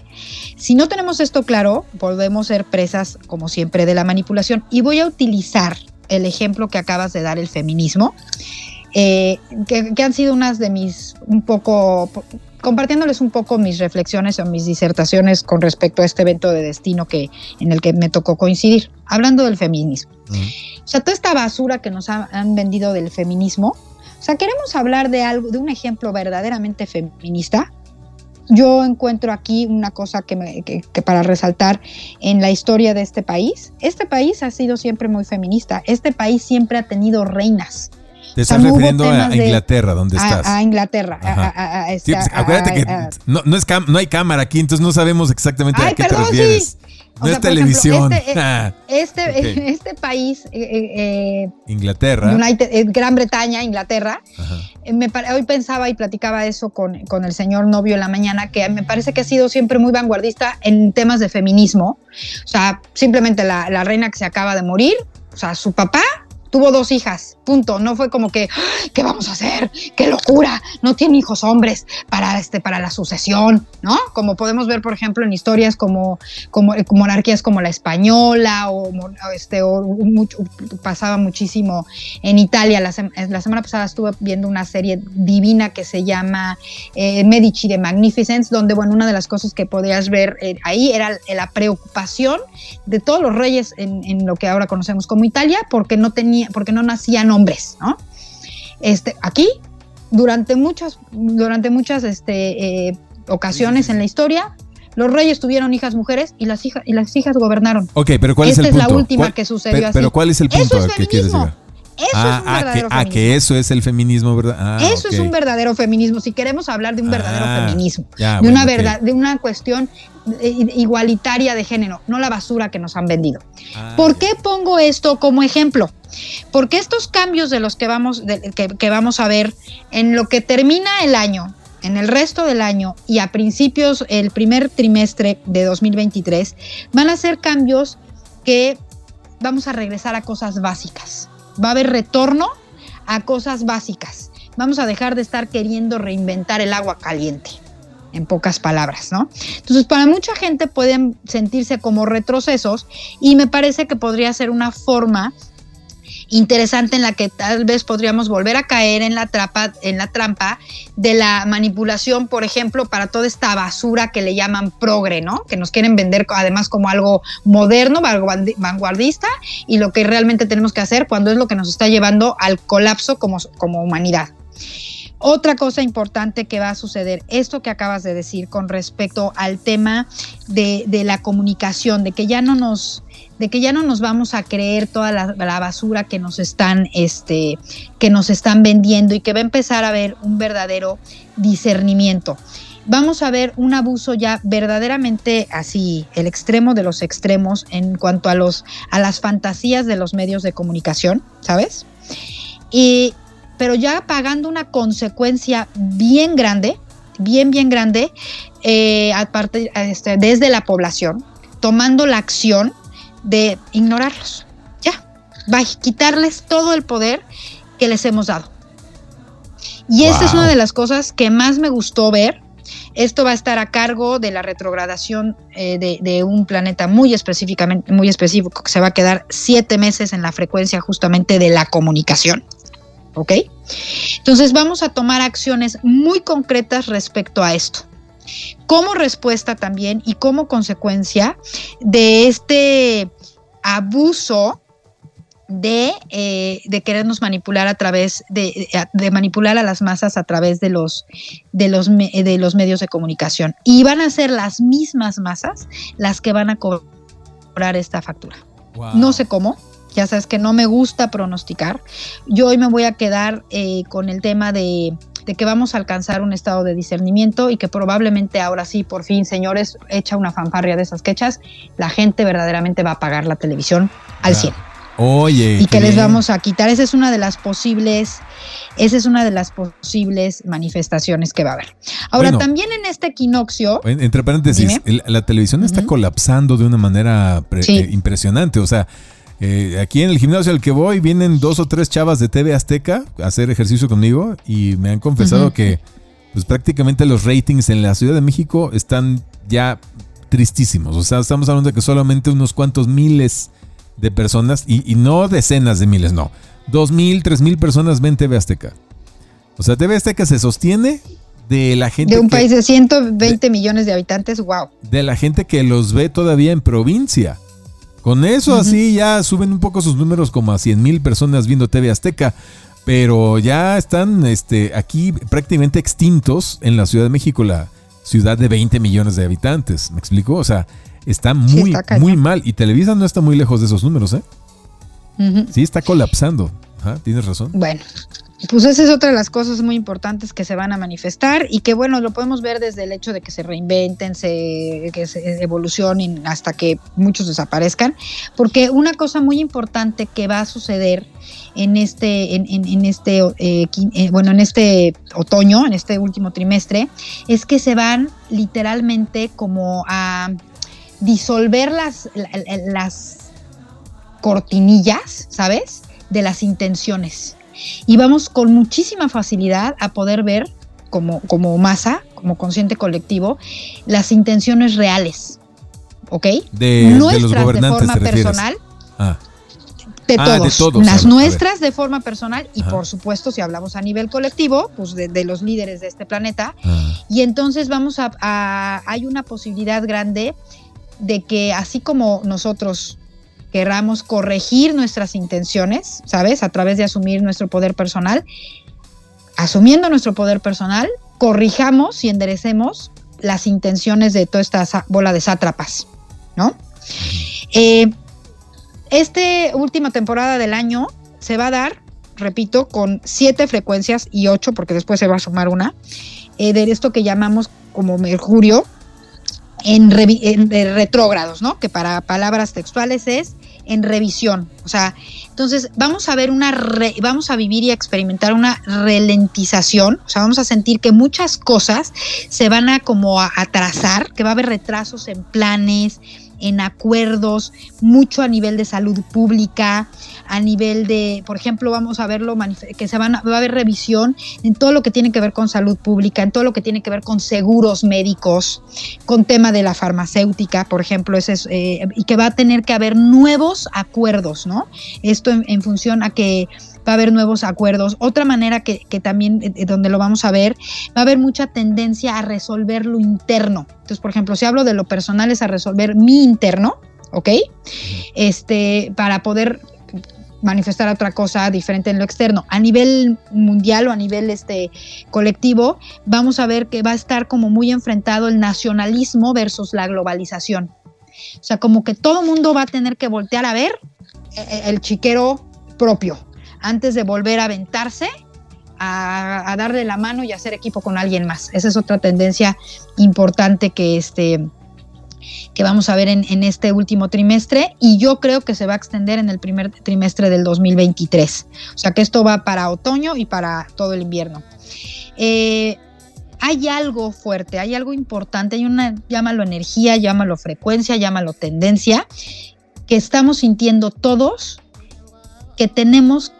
si no tenemos esto claro, podemos ser presas, como siempre, de la manipulación. Y voy a utilizar el ejemplo que acabas de dar, el feminismo, eh, que, han sido unas de mis, un poco, compartiéndoles un poco mis reflexiones o mis disertaciones con respecto a este evento de destino que, en el que me tocó coincidir, hablando del feminismo. O sea, toda esta basura que nos han vendido del feminismo, o sea, queremos hablar de algo, de un ejemplo verdaderamente feminista. Yo encuentro aquí una cosa que, que, para resaltar en la historia de este país. Este país ha sido siempre muy feminista. Este país siempre ha tenido reinas. Te estás refiriendo a, Inglaterra, donde estás. A Inglaterra. Pues, acuérdate que no, no, es no hay cámara aquí, entonces no sabemos exactamente a qué te refieres. No es televisión. este, eh, ah, este, [LAUGHS] este, país, eh, eh, Inglaterra, Gran Bretaña, Inglaterra, me, hoy pensaba y platicaba eso con, con, el señor novio en la mañana, que me parece que ha sido siempre muy vanguardista en temas de feminismo. O sea, simplemente la, la reina que se acaba de morir, o sea, su papá tuvo dos hijas, punto. No fue como que, ¿qué vamos a hacer? ¡Qué locura! No tiene hijos hombres para, este, para la sucesión, ¿no? Como podemos ver, por ejemplo, en historias como, como monarquías como la española o, este, pasaba muchísimo en Italia. La, semana pasada estuve viendo una serie divina que se llama eh, Medici de Magnificence, donde, bueno, una de las cosas que podías ver eh, ahí era la preocupación de todos los reyes en, en lo que ahora conocemos como Italia, porque no tenía porque no nacían hombres, ¿no? Este, aquí, durante muchas, durante muchas este, eh, ocasiones en la historia, los reyes tuvieron hijas mujeres y las hijas y las hijas gobernaron. Ok, pero ¿cuál es el punto? Esta es la última que sucedió pero, así. Pero ¿cuál es el punto eso es que quieres decir? Eso ah, es un ah, verdadero que, feminismo. Ah, que eso es el feminismo, ¿verdad? Ah, eso es un verdadero feminismo. Si queremos hablar de un verdadero feminismo, de una verdad, de una cuestión igualitaria de género, no la basura que nos han vendido. ¿Por qué pongo esto como ejemplo? Porque estos cambios de los que vamos, que, vamos a ver en lo que termina el año, en el resto del año y a principios, el primer trimestre de 2023, van a ser cambios que vamos a regresar a cosas básicas. Va a haber retorno a cosas básicas. Vamos a dejar de estar queriendo reinventar el agua caliente en pocas palabras, ¿no? Entonces, para mucha gente pueden sentirse como retrocesos y me parece que podría ser una forma interesante en la que tal vez podríamos volver a caer en la, en la trampa de la manipulación, por ejemplo, para toda esta basura que le llaman progre, ¿no? Que nos quieren vender además como algo moderno, vanguardista, y lo que realmente tenemos que hacer cuando es lo que nos está llevando al colapso como, como humanidad. Otra cosa importante que va a suceder, esto que acabas de decir con respecto al tema de la comunicación, de que ya no nos de que ya no nos vamos a creer toda la, basura que nos están este que nos están vendiendo y que va a empezar a haber un verdadero discernimiento vamos a ver un abuso ya verdaderamente así, el extremo de los extremos en cuanto a los a las fantasías de los medios de comunicación, ¿sabes? Y pero ya pagando una consecuencia bien grande, bien bien grande, eh, aparte, este, desde la población, tomando la acción de ignorarlos. Ya, va a quitarles todo el poder que les hemos dado. Y esta es una de las cosas que más me gustó ver. Esto va a estar a cargo de la retrogradación eh, de, de, un planeta muy específicamente, muy específico, que se va a quedar siete meses en la frecuencia justamente de la comunicación. ¿Ok? Entonces vamos a tomar acciones muy concretas respecto a esto como respuesta también y como consecuencia de este abuso de, eh, de, querernos manipular a través de, de, manipular a las masas a través de los, de, los, de los medios de comunicación. Y van a ser las mismas masas las que van a cobrar esta factura. No sé cómo, ya sabes que no me gusta pronosticar. Yo hoy me voy a quedar eh, con el tema de de que vamos a alcanzar un estado de discernimiento y que probablemente ahora sí, por fin, señores, echa una fanfarria de esas quechas, la gente verdaderamente va a pagar la televisión al 100. Oye. Y que les vamos a quitar. Esa es una de las posibles, esa es una de las posibles manifestaciones que va a haber. Ahora, también en este equinoccio. entre paréntesis, la televisión está colapsando de una manera eh, impresionante. O sea, eh, aquí en el gimnasio al que voy vienen dos o tres chavas de TV Azteca a hacer ejercicio conmigo y me han confesado que pues prácticamente los ratings en la Ciudad de México están ya tristísimos. O sea, estamos hablando de que solamente unos cuantos miles de personas, y, no decenas de miles, no. Dos mil, tres mil personas ven TV Azteca. O sea, TV Azteca se sostiene de la gente. De un país de 120 millones de habitantes, wow. De la gente que los ve todavía en provincia. Con eso así ya suben un poco sus números como a 100 mil personas viendo TV Azteca. Pero ya están este, aquí prácticamente extintos en la Ciudad de México, la ciudad de 20 millones de habitantes. ¿Me explico? O sea, está muy, muy mal. Y Televisa no está muy lejos de esos números, ¿eh? Sí, está colapsando. Tienes razón. Bueno, pues esa es otra de las cosas muy importantes que se van a manifestar y que bueno, lo podemos ver desde el hecho de que se reinventen, se, que evolucionen hasta que muchos desaparezcan, porque una cosa muy importante que va a suceder en este, en, este, eh, eh, bueno, en este otoño, en este último trimestre, es que se van literalmente como a disolver las, las cortinillas, ¿sabes? De las intenciones y vamos con muchísima facilidad a poder ver como, como masa, como consciente colectivo, las intenciones reales. ¿Ok? De, nuestras de, forma personal. Ah. De, todos. Las nuestras de forma personal y por supuesto si hablamos a nivel colectivo, pues de, los líderes de este planeta. Ah. Y entonces vamos a, a, hay una posibilidad grande de que así como nosotros querramos corregir nuestras intenciones, ¿sabes? A través de asumir nuestro poder personal. Asumiendo nuestro poder personal, corrijamos y enderecemos las intenciones de toda esta bola de sátrapas, ¿no? Eh, esta última temporada del año se va a dar, repito, con siete frecuencias y ocho, porque después se va a sumar una, eh, de esto que llamamos como Mercurio, en, retrógrados, ¿no? Que para palabras textuales es en revisión. O sea, entonces vamos a ver una, vamos a vivir y a experimentar una ralentización. O sea, vamos a sentir que muchas cosas se van a como a atrasar, que va a haber retrasos en planes, en acuerdos, mucho a nivel de salud pública, a nivel de, por ejemplo, vamos a verlo, que se van va a haber revisión en todo lo que tiene que ver con salud pública, en todo lo que tiene que ver con seguros médicos, con tema de la farmacéutica, por ejemplo, ese eh, y que va a tener que haber nuevos acuerdos, ¿no? Esto en función a que va a haber nuevos acuerdos. Otra manera que, también, eh, eh, donde lo vamos a ver, va a haber mucha tendencia a resolver lo interno. Entonces, por ejemplo, si hablo de lo personal, es a resolver mi interno, ¿ok? Este, para poder manifestar otra cosa diferente en lo externo. A nivel mundial o a nivel este colectivo, vamos a ver que va a estar como muy enfrentado el nacionalismo versus la globalización. O sea, como que todo mundo va a tener que voltear a ver eh, el chiquero propio, antes de volver a aventarse a, darle la mano y hacer equipo con alguien más. Esa es otra tendencia importante que, este, que vamos a ver en, este último trimestre y yo creo que se va a extender en el primer trimestre del 2023. O sea que esto va para otoño y para todo el invierno. Eh, hay algo fuerte, hay algo importante, hay una, llámalo energía, llámalo frecuencia, llámalo tendencia, que estamos sintiendo todos que tenemos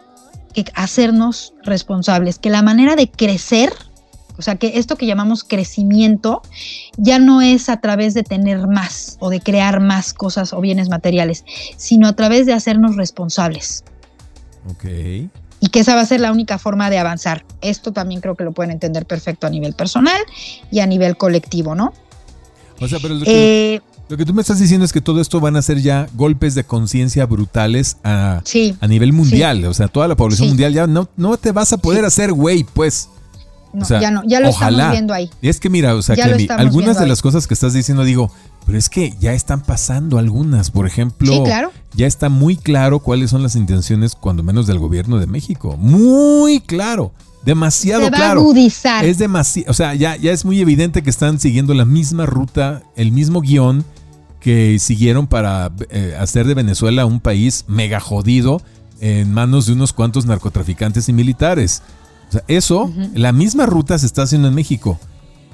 que hacernos responsables, que la manera de crecer, o sea, que esto que llamamos crecimiento ya no es a través de tener más o de crear más cosas o bienes materiales, sino a través de hacernos responsables. Ok. Y que esa va a ser la única forma de avanzar. Esto también creo que lo pueden entender perfecto a nivel personal y a nivel colectivo, ¿no? O sea, pero lo que, eh, lo que tú me estás diciendo es que todo esto van a ser ya golpes de conciencia brutales a, a nivel mundial. O sea, toda la población mundial ya no, no te vas a poder hacer güey, pues. No, ya no, ya lo estamos viendo ahí. Y es que mira, o sea, que algunas de las cosas que estás diciendo digo, pero es que ya están pasando algunas. Por ejemplo, ya está muy claro cuáles son las intenciones, cuando menos del gobierno de México. Muy claro. Demasiado Se va claro. A agudizar. Es demasiado, o sea, ya, ya es muy evidente que están siguiendo la misma ruta, el mismo guion que siguieron para eh, hacer de Venezuela un país mega jodido en manos de unos cuantos narcotraficantes y militares. O sea, eso, la misma ruta se está haciendo en México.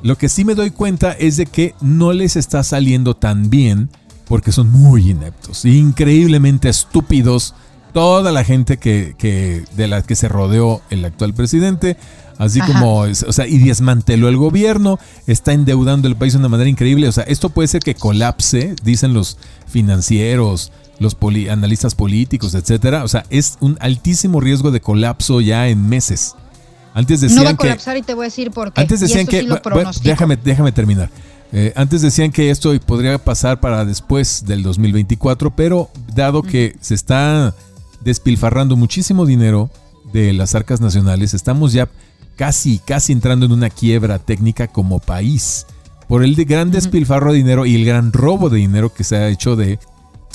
Lo que sí me doy cuenta es de que no les está saliendo tan bien porque son muy ineptos, increíblemente estúpidos. Toda la gente que, de la que se rodeó el actual presidente, así como, o sea, y desmanteló el gobierno, está endeudando el país de una manera increíble. O sea, esto puede ser que colapse, dicen los financieros, los analistas políticos, etcétera. O sea, es un altísimo riesgo de colapso ya en meses. Antes decían no va a colapsar y te voy a decir por qué. Antes decían que. déjame, déjame terminar. Eh, antes decían que esto podría pasar para después del 2024, pero dado que se está despilfarrando muchísimo dinero de las arcas nacionales, estamos ya casi, casi entrando en una quiebra técnica como país. Por el gran despilfarro de dinero y el gran robo de dinero que se ha hecho de,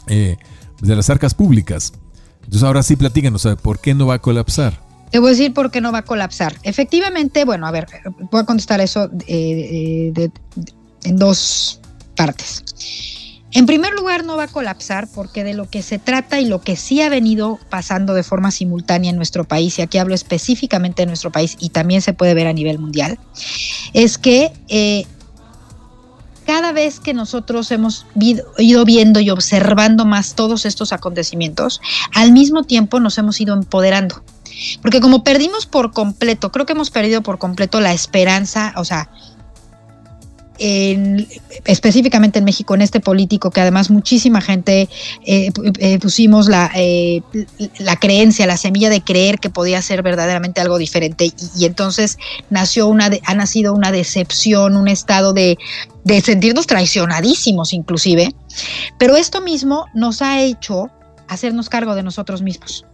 eh, de las arcas públicas. Entonces ahora sí platícanos, ¿por qué no va a colapsar? Te voy a decir por qué no va a colapsar. Efectivamente, bueno, a ver, voy a contestar eso eh, en dos partes. En primer lugar, no va a colapsar porque de lo que se trata y lo que sí ha venido pasando de forma simultánea en nuestro país, y aquí hablo específicamente de nuestro país y también se puede ver a nivel mundial, es que eh, cada vez que nosotros hemos ido viendo y observando más todos estos acontecimientos, al mismo tiempo nos hemos ido empoderando. Porque como perdimos por completo, creo que hemos perdido por completo la esperanza, o sea, específicamente en México, en este político, que además muchísima gente eh, eh, pusimos la, eh, la creencia, la semilla de creer que podía ser verdaderamente algo diferente. Y, entonces nació una ha nacido una decepción, un estado de, de sentirnos traicionadísimos inclusive. Pero esto mismo nos ha hecho hacernos cargo de nosotros mismos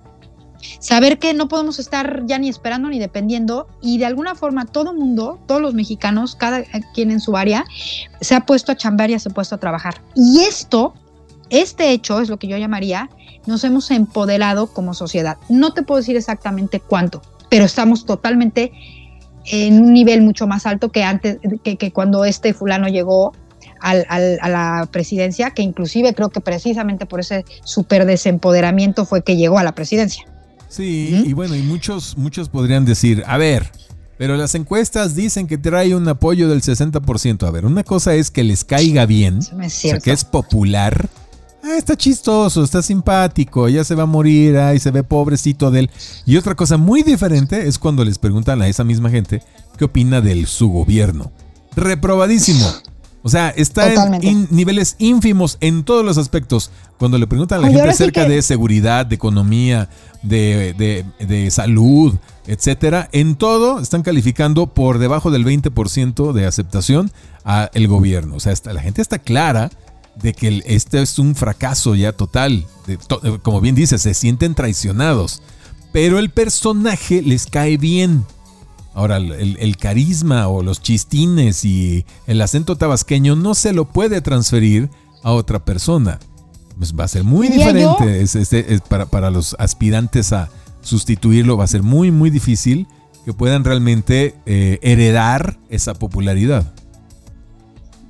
saber que no podemos estar ya ni esperando ni dependiendo y de alguna forma todo mundo, todos los mexicanos, cada quien en su área, se ha puesto a chambear y se ha puesto a trabajar. Y esto, este hecho es lo que yo llamaría, nos hemos empoderado como sociedad. No te puedo decir exactamente cuánto, pero estamos totalmente en un nivel mucho más alto que antes, que, cuando este fulano llegó a la presidencia, que inclusive creo que precisamente por ese super desempoderamiento fue que llegó a la presidencia. Sí, y bueno, y muchos, muchos podrían decir, a ver, pero las encuestas dicen que trae un apoyo del 60%. A ver, una cosa es que les caiga bien, o sea, que es popular. Ah, está chistoso, está simpático, ya se va a morir, ay, se ve pobrecito de él. Y otra cosa muy diferente es cuando les preguntan a esa misma gente qué opina de su gobierno. Reprobadísimo. O sea, está en niveles ínfimos en todos los aspectos. Cuando le preguntan a la gente acerca de seguridad, de economía, de, salud, etcétera, en todo están calificando por debajo del 20% de aceptación al gobierno. O sea, la gente está clara de que este es un fracaso ya total. como bien dice, se sienten traicionados. Pero el personaje les cae bien. Ahora, el, carisma o los chistines y el acento tabasqueño no se lo puede transferir a otra persona. Pues va a ser muy diferente. Es, para, para los aspirantes a sustituirlo va a ser muy, muy difícil que puedan realmente eh, heredar esa popularidad.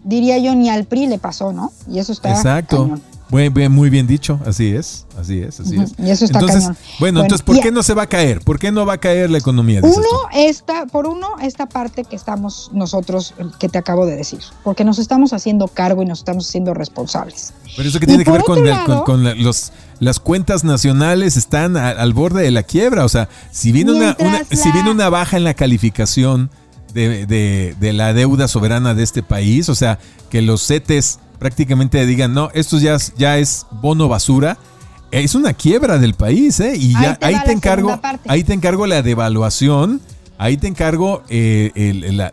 Diría yo, ni al PRI le pasó, ¿no? Y eso está. Exacto. Muy bien, muy bien dicho, así es, así es, así es. Y eso está entonces, Bueno, entonces, ¿por qué no se va a caer? ¿Por qué no va a caer la economía? Uno, esta, por uno, esta parte que estamos nosotros, que te acabo de decir, porque nos estamos haciendo cargo y nos estamos haciendo responsables. Pero eso que tiene que ver con, los, las cuentas nacionales están al, borde de la quiebra, o sea, si viene una, si viene una baja en la calificación de, de, de la deuda soberana de este país, o sea, que los CETES prácticamente digan, no, esto ya, ya es bono basura, es una quiebra del país, ¿eh? Y ya ahí te, encargo, ahí te encargo la devaluación, ahí te encargo eh, la,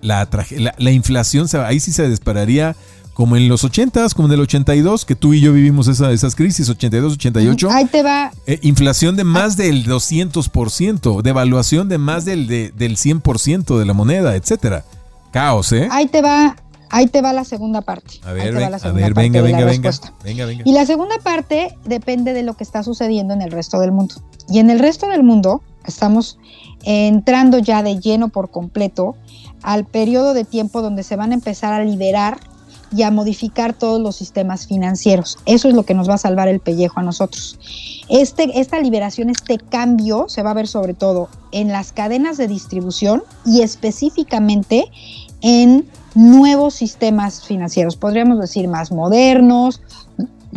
la, inflación, ahí sí se dispararía como en los 80s, como en el 82, que tú y yo vivimos esa, esas crisis, 82, 88. Ahí te va. Eh, inflación de más del 200%, devaluación de más del, de, del 100% de la moneda, etcétera. Caos, ¿eh? Ahí te va Ahí te va la segunda parte. A ver, venga, venga, venga, venga, venga. Y la segunda parte depende de lo que está sucediendo en el resto del mundo. Y en el resto del mundo estamos entrando ya de lleno por completo al periodo de tiempo donde se van a empezar a liberar y a modificar todos los sistemas financieros. Eso es lo que nos va a salvar el pellejo a nosotros. Este, esta liberación, este cambio se va a ver sobre todo en las cadenas de distribución y específicamente en nuevos sistemas financieros, podríamos decir más modernos,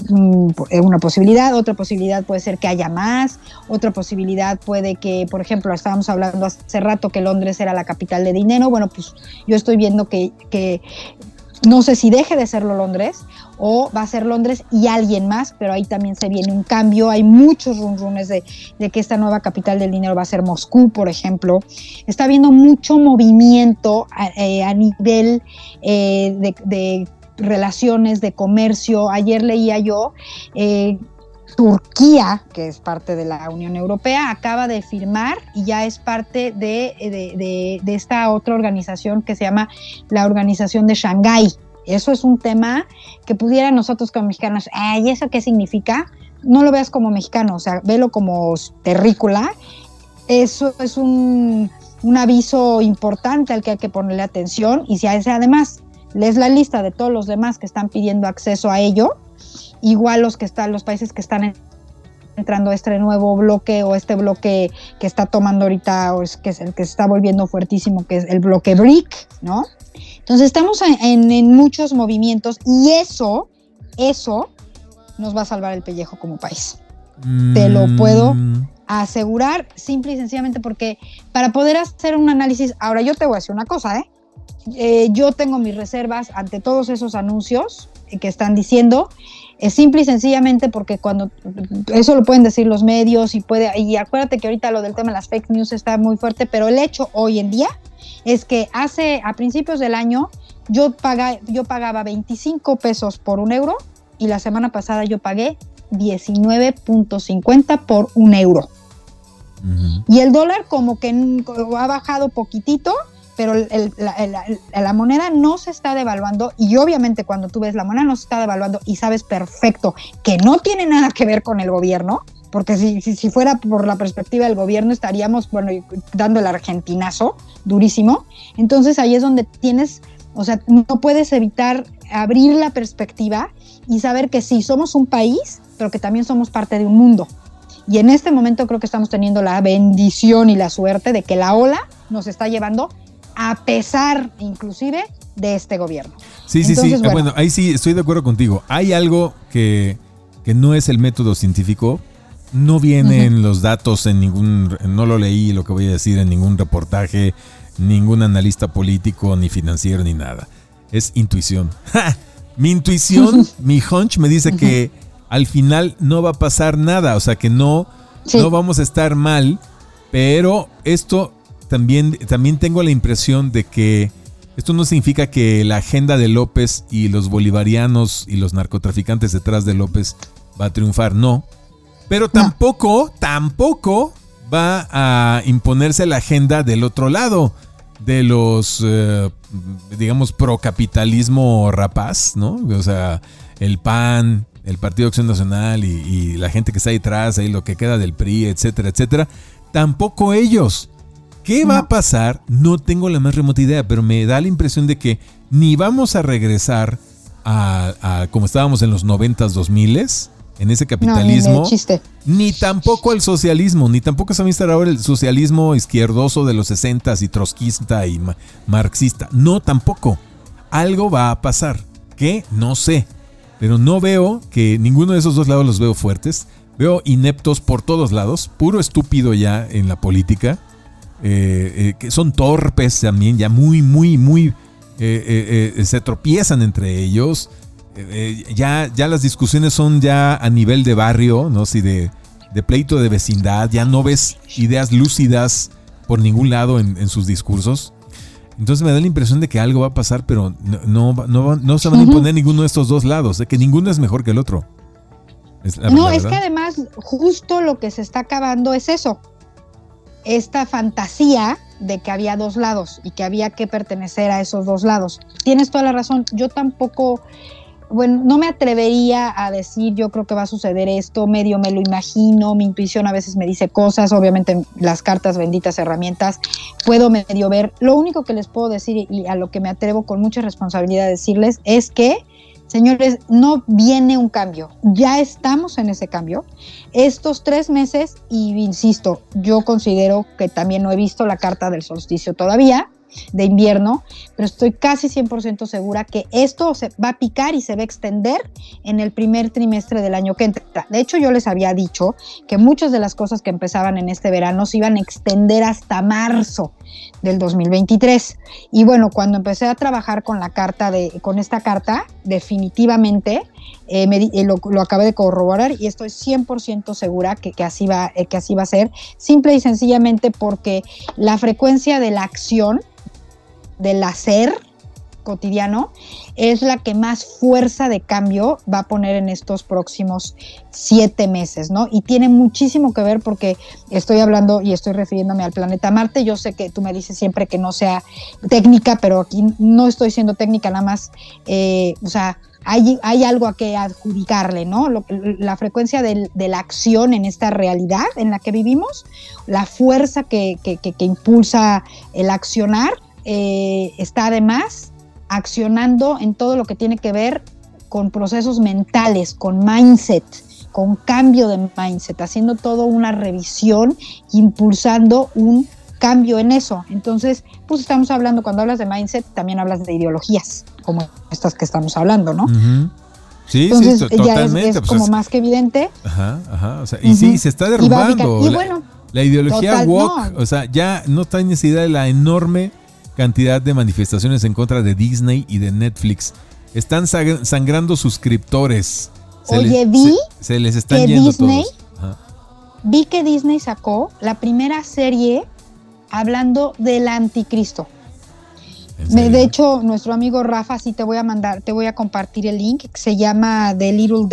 mm, una posibilidad, otra posibilidad puede ser que haya más, otra posibilidad puede que, por ejemplo, estábamos hablando hace rato que Londres era la capital de dinero, bueno, pues yo estoy viendo que, que no sé si deje de serlo Londres o va a ser Londres y alguien más, pero ahí también se viene un cambio. Hay muchos rumores de, de, que esta nueva capital del dinero va a ser Moscú, por ejemplo. Está habiendo mucho movimiento a, eh, nivel eh, de, relaciones, de comercio. Ayer leía yo eh, Turquía, que es parte de la Unión Europea, acaba de firmar y ya es parte de, esta otra organización que se llama la Organización de Shanghái. Eso es un tema que pudiera nosotros como mexicanos, ¿y eso qué significa? No lo veas como mexicano, o sea, velo como terrícola. Eso es un, un aviso importante al que hay que ponerle atención y si a ese además lees la lista de todos los demás que están pidiendo acceso a ello, igual los que están, los países que están entrando a este nuevo bloque o este bloque que está tomando ahorita, o es, que es el que se está volviendo fuertísimo, que es el bloque BRIC, ¿no? Entonces estamos en, muchos movimientos y eso, eso nos va a salvar el pellejo como país. Te lo mm. puedo asegurar simple y sencillamente porque para poder hacer un análisis, ahora yo te voy a decir una cosa, ¿eh? eh yo tengo mis reservas ante todos esos anuncios que están diciendo es simple y sencillamente porque cuando eso lo pueden decir los medios y puede y acuérdate que ahorita lo del tema de las fake news está muy fuerte, pero el hecho hoy en día es que hace a principios del año yo paga, yo pagaba 25 pesos por un euro y la semana pasada yo pagué 19.50 por un euro. Y el dólar como que ha bajado poquitito, pero la, moneda no se está devaluando y obviamente cuando tú ves la moneda no se está devaluando y sabes perfecto que no tiene nada que ver con el gobierno, porque si, si, fuera por la perspectiva del gobierno estaríamos, bueno, dando el argentinazo durísimo. Entonces ahí es donde tienes, o sea, no puedes evitar abrir la perspectiva y saber que sí, somos un país, pero que también somos parte de un mundo. Y en este momento creo que estamos teniendo la bendición y la suerte de que la ola nos está llevando a pesar inclusive de este gobierno. Sí, sí, sí. Bueno. ahí sí estoy de acuerdo contigo. Hay algo que, no es el método científico. No vienen los datos en ningún, no lo leí lo que voy a decir en ningún reportaje, ningún analista político, ni financiero, ni nada. Es intuición. [LAUGHS] Mi intuición, [LAUGHS] mi hunch me dice que al final no va a pasar nada, o sea que no, no vamos a estar mal, pero esto también, también tengo la impresión de que esto no significa que la agenda de López y los bolivarianos y los narcotraficantes detrás de López va a triunfar, no. Pero tampoco, tampoco va a imponerse la agenda del otro lado, de los, eh, digamos, procapitalismo rapaz, ¿no? O sea, el PAN, el Partido Acción Nacional y, y la gente que está ahí atrás, ahí lo que queda del PRI, etcétera, etcétera. Tampoco ellos ¿Qué va a pasar? No tengo la más remota idea, pero me da la impresión de que ni vamos a regresar a, como estábamos en los 90s, 2000 en ese capitalismo. ni, tampoco el socialismo, ni tampoco se va a instalar ahora el socialismo izquierdoso de los 60s y trotskista y marxista. No, tampoco. Algo va a pasar. ¿Qué? No sé. Pero no veo que ninguno de esos dos lados los veo fuertes. Veo ineptos por todos lados, puro estúpido ya en la política. Eh, eh, que son torpes también, ya muy, muy, muy... Eh, se tropiezan entre ellos. ya, ya las discusiones son ya a nivel de barrio, ¿no? Si de, de pleito de vecindad, ya no ves ideas lúcidas por ningún lado en, sus discursos. Entonces me da la impresión de que algo va a pasar, pero no, no, no, se van a imponer ninguno de estos dos lados, de que ninguno es mejor que el otro. no, es que además justo lo que se está acabando es eso, esta fantasía de que había dos lados y que había que pertenecer a esos dos lados. Tienes toda la razón, yo tampoco, bueno, no me atrevería a decir yo creo que va a suceder esto, medio me lo imagino, mi intuición a veces me dice cosas, obviamente las cartas benditas herramientas, puedo medio ver. Lo único que les puedo decir y a lo que me atrevo con mucha responsabilidad a decirles es que Señores, no viene un cambio, ya estamos en ese cambio. Estos tres meses, y insisto, yo considero que también no he visto la carta del solsticio todavía, de invierno, pero estoy casi 100% segura que esto se va a picar y se va a extender en el primer trimestre del año que entra. De hecho, yo les había dicho que muchas de las cosas que empezaban en este verano se iban a extender hasta marzo del 2023. Y bueno, cuando empecé a trabajar con la carta de, con esta carta, definitivamente eh, eh, lo, acabé de corroborar y estoy 100% segura que, que, así va, eh, que así va a ser, simple y sencillamente porque la frecuencia de la acción del hacer cotidiano es la que más fuerza de cambio va a poner en estos próximos siete meses, ¿no? Y tiene muchísimo que ver porque estoy hablando y estoy refiriéndome al planeta Marte. Yo sé que tú me dices siempre que no sea técnica, pero aquí no estoy siendo técnica, nada más, eh, o sea, hay, hay, algo a que adjudicarle, ¿no? la frecuencia de la acción en esta realidad en la que vivimos, la fuerza que, que, que impulsa el accionar eh, está además accionando en todo lo que tiene que ver con procesos mentales, con mindset, con cambio de mindset, haciendo toda una revisión, impulsando un cambio en eso. Entonces, pues estamos hablando, cuando hablas de mindset, también hablas de ideologías, como estas que estamos hablando, ¿no? Sí, Entonces, sí, totalmente. es, pues como más que evidente. Ajá, ajá. O sea, y sí, se está derrumbando. Y, bueno, la, ideología woke, o sea, ya no está necesidad de la enorme cantidad de manifestaciones en contra de Disney y de Netflix. Están sangrando suscriptores. Oye, vi se, les están que yendo Disney, Vi que Disney sacó la primera serie hablando del anticristo de hecho, nuestro amigo Rafa, sí te voy a mandar, te voy a compartir el link, que se llama The Little,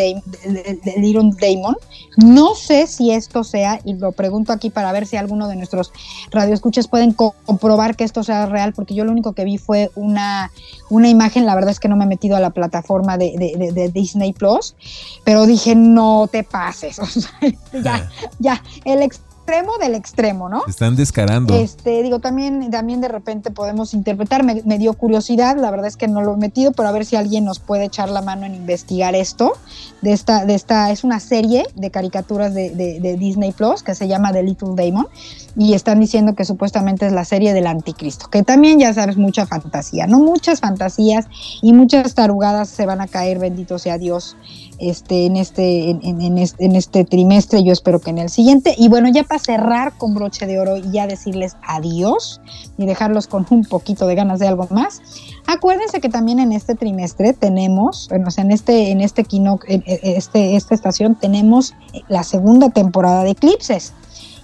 Little Demon. No sé si esto sea, y lo pregunto aquí para ver si alguno de nuestros radioescuchas pueden comprobar que esto sea real, porque yo lo único que vi fue una, una imagen, la verdad es que no me he metido a la plataforma de, Disney Plus, pero dije, no te pases, [LAUGHS] ya, ya, el extremo del extremo, ¿no? están descarando. Este, digo, también, también de repente podemos interpretar, me, dio curiosidad, la verdad es que no lo he metido, pero a ver si alguien nos puede echar la mano en investigar esto. De esta, de esta, es una serie de caricaturas de, de Disney Plus que se llama The Little Demon y están diciendo que supuestamente es la serie del anticristo, que también ya sabes, mucha fantasía, ¿no? Muchas fantasías y muchas tarugadas se van a caer, bendito sea Dios, este, en, este, en, este, trimestre, yo espero que en el siguiente. Y bueno, ya para cerrar con broche de oro y ya decirles adiós y dejarlos con un poquito de ganas de algo más, acuérdense que también en este trimestre tenemos, bueno, en este, en este Kino, en este, esta estación tenemos la segunda temporada de Eclipses.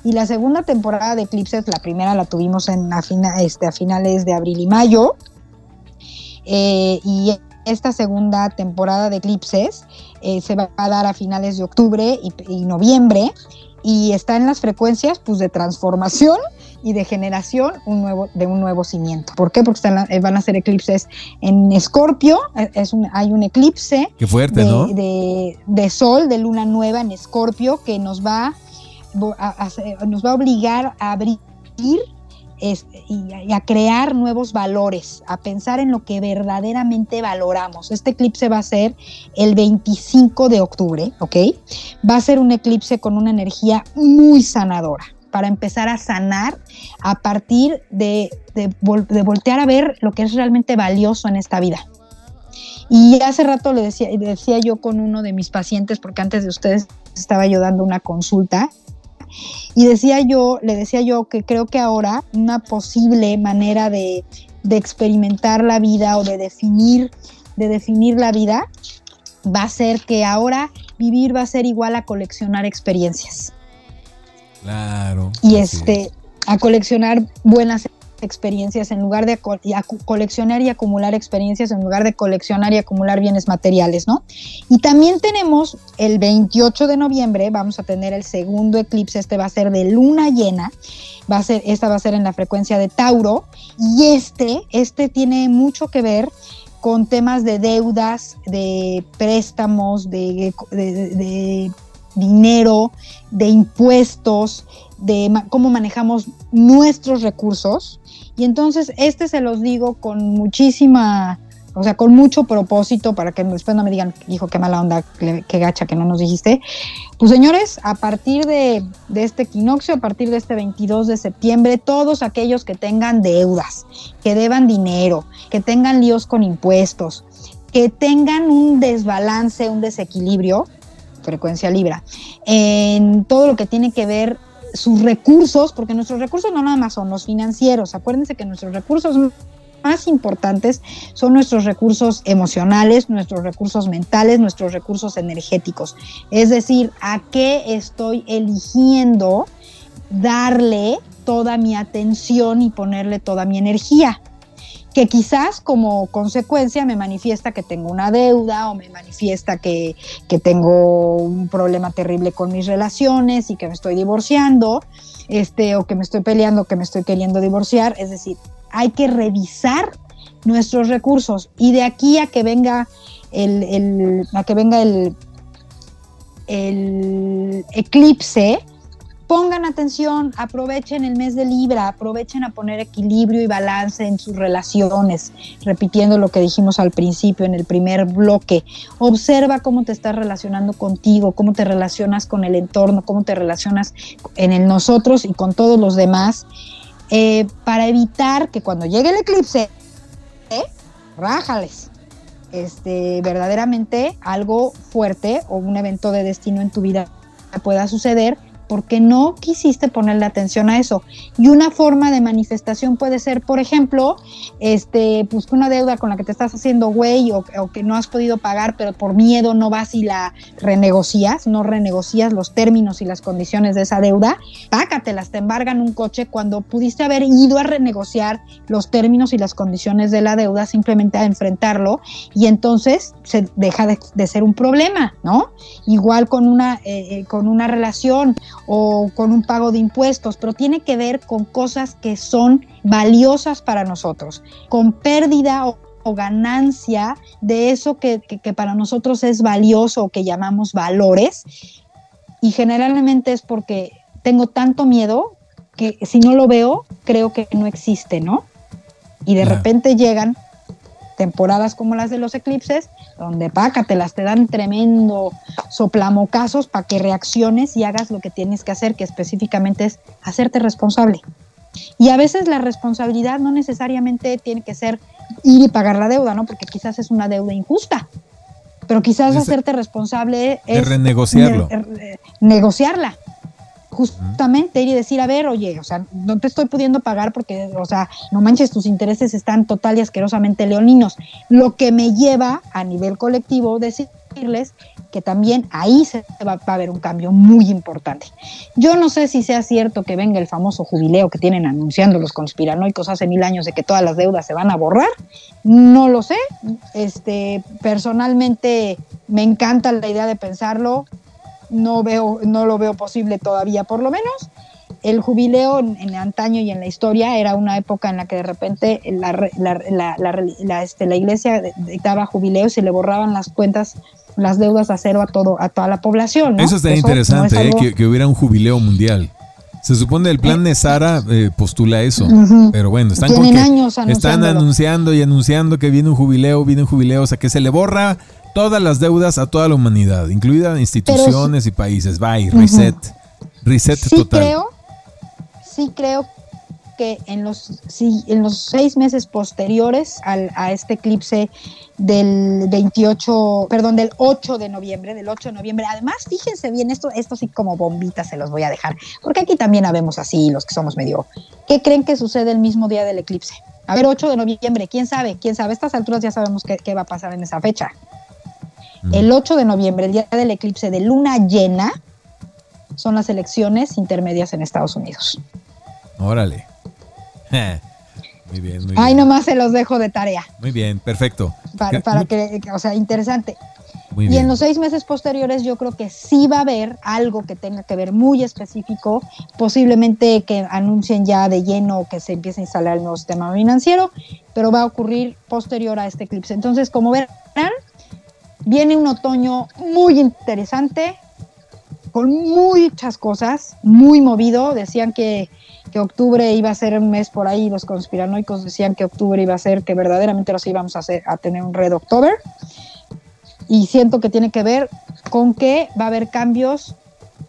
Y la segunda temporada de Eclipses, la primera la tuvimos en, a, este, a finales de abril y mayo. Eh, y esta segunda temporada de Eclipses eh, se va a dar a finales de octubre y, noviembre y está en las frecuencias pues, de transformación y de generación un nuevo, de un nuevo cimiento. ¿Por qué? Porque eh, van a ser eclipses en Escorpio, eh, es hay un eclipse fuerte, de, de, sol, de luna nueva en Escorpio que nos va, a, nos va a obligar a abrir y, a crear nuevos valores, a pensar en lo que verdaderamente valoramos. Este eclipse va a ser el 25 de octubre, ¿ok? Va a ser un eclipse con una energía muy sanadora para empezar a sanar a partir de, de, voltear a ver lo que es realmente valioso en esta vida. Y hace rato le decía, decía yo con uno de mis pacientes, porque antes de ustedes estaba yo dando una consulta, y decía yo, le decía yo que creo que ahora una posible manera de, experimentar la vida o de definir, de definir la vida va a ser que ahora vivir va a ser igual a coleccionar experiencias. Claro. Y este, a coleccionar buenas experiencias en lugar de coleccionar y acumular experiencias en lugar de coleccionar y acumular bienes materiales, ¿no? Y también tenemos el 28 de noviembre, vamos a tener el segundo eclipse, este va a ser de luna llena, va a ser, esta va a ser en la frecuencia de Tauro, y este, este tiene mucho que ver con temas de deudas, de préstamos, de, de dinero, de impuestos, de cómo manejamos nuestros recursos. Y entonces este se los digo con muchísima, o sea, con mucho propósito para que después no me digan, hijo, qué mala onda, qué gacha que no nos dijiste. Pues señores, a partir de, de este equinoccio, a partir de este 22 de septiembre, todos aquellos que tengan deudas, que deban dinero, que tengan líos con impuestos, que tengan un desbalance, un desequilibrio, frecuencia libra, en todo lo que tiene que ver sus recursos, porque nuestros recursos no nada más son los financieros, acuérdense que nuestros recursos más importantes son nuestros recursos emocionales, nuestros recursos mentales, nuestros recursos energéticos. Es decir, a qué estoy eligiendo darle toda mi atención y ponerle toda mi energía que quizás como consecuencia me manifiesta que tengo una deuda o me manifiesta que, tengo un problema terrible con mis relaciones y que me estoy divorciando, este, o que me estoy peleando, que me estoy queriendo divorciar. Es decir, hay que revisar nuestros recursos y de aquí a que venga el, a que venga el, el eclipse, Pongan atención, aprovechen el mes de Libra, aprovechen a poner equilibrio y balance en sus relaciones, repitiendo lo que dijimos al principio en el primer bloque. Observa cómo te estás relacionando contigo, cómo te relacionas con el entorno, cómo te relacionas en el nosotros y con todos los demás, eh, para evitar que cuando llegue el eclipse, eh, rájales. Este, verdaderamente algo fuerte o un evento de destino en tu vida pueda suceder porque no quisiste ponerle atención a eso. Y una forma de manifestación puede ser, por ejemplo, este, pues una deuda con la que te estás haciendo güey o, que no has podido pagar, pero por miedo no vas y la renegocias, no renegocias los términos y las condiciones de esa deuda, pácatelas, te embargan un coche cuando pudiste haber ido a renegociar los términos y las condiciones de la deuda, simplemente a enfrentarlo y entonces se deja de, ser un problema, ¿no? Igual con una, eh, eh, con una relación o con un pago de impuestos, pero tiene que ver con cosas que son valiosas para nosotros, con pérdida o, ganancia de eso que, que, para nosotros es valioso o que llamamos valores. Y generalmente es porque tengo tanto miedo que si no lo veo, creo que no existe, ¿no? Y de repente llegan temporadas como las de los eclipses, donde pácatelas, te dan tremendo soplamocazos para que reacciones y hagas lo que tienes que hacer, que específicamente es hacerte responsable. Y a veces la responsabilidad no necesariamente tiene que ser ir y pagar la deuda, ¿no? Porque quizás es una deuda injusta. Pero quizás hacerte responsable es renegociarlo. negociarla justamente ir y decir, a ver, oye, o sea, no te estoy pudiendo pagar porque, o sea, no manches, tus intereses están total y asquerosamente leoninos. Lo que me lleva a nivel colectivo decirles que también ahí se va, a haber un cambio muy importante. Yo no sé si sea cierto que venga el famoso jubileo que tienen anunciando los conspiranoicos hace mil años de que todas las deudas se van a borrar. No lo sé. Este, personalmente me encanta la idea de pensarlo no, veo, no lo veo posible todavía, por lo menos. El jubileo en, antaño y en la historia era una época en la que de repente la, la, este, la iglesia dictaba jubileo y se le borraban las cuentas las deudas a cero a todo a toda la población. Eso estaría interesante, ¿eh? que, hubiera un jubileo mundial. Se supone el plan de Sara eh, postula eso, pero bueno, están, están anunciando y anunciando que viene un jubileo, viene un jubileo, o sea que se le borra todas las deudas a toda la humanidad, incluidas instituciones y países. Bye, reset, reset sí Creo, sí creo que en los, sí, en los seis meses posteriores al, a este eclipse del 28, perdón, del 8 de noviembre, del 8 de noviembre. Además, fíjense bien, esto, esto sí como bombitas se los voy a dejar, porque aquí también habemos así, los que somos medio. ¿Qué creen que sucede el mismo día del eclipse? A ver, 8 de noviembre, ¿quién sabe? ¿Quién sabe? A estas alturas ya sabemos qué, qué va a pasar en esa fecha. El 8 de noviembre, el día del eclipse de luna llena, son las elecciones intermedias en Estados Unidos. Órale. [LAUGHS] muy bien, muy bien. Ahí nomás se los dejo de tarea. Muy bien, perfecto. Para, que, o sea, interesante. y en los seis meses posteriores yo creo que sí va a haber algo que tenga que ver muy específico, posiblemente que anuncien ya de lleno que se empiece a instalar el nuevo sistema financiero, pero va a ocurrir posterior a este eclipse. Entonces, como verán, Viene un otoño muy interesante, con muchas cosas, muy movido. Decían que, octubre iba a ser un mes por ahí, los conspiranoicos decían que octubre iba a ser, que verdaderamente los íbamos a, hacer, a tener un Red October. Y siento que tiene que ver con que va a haber cambios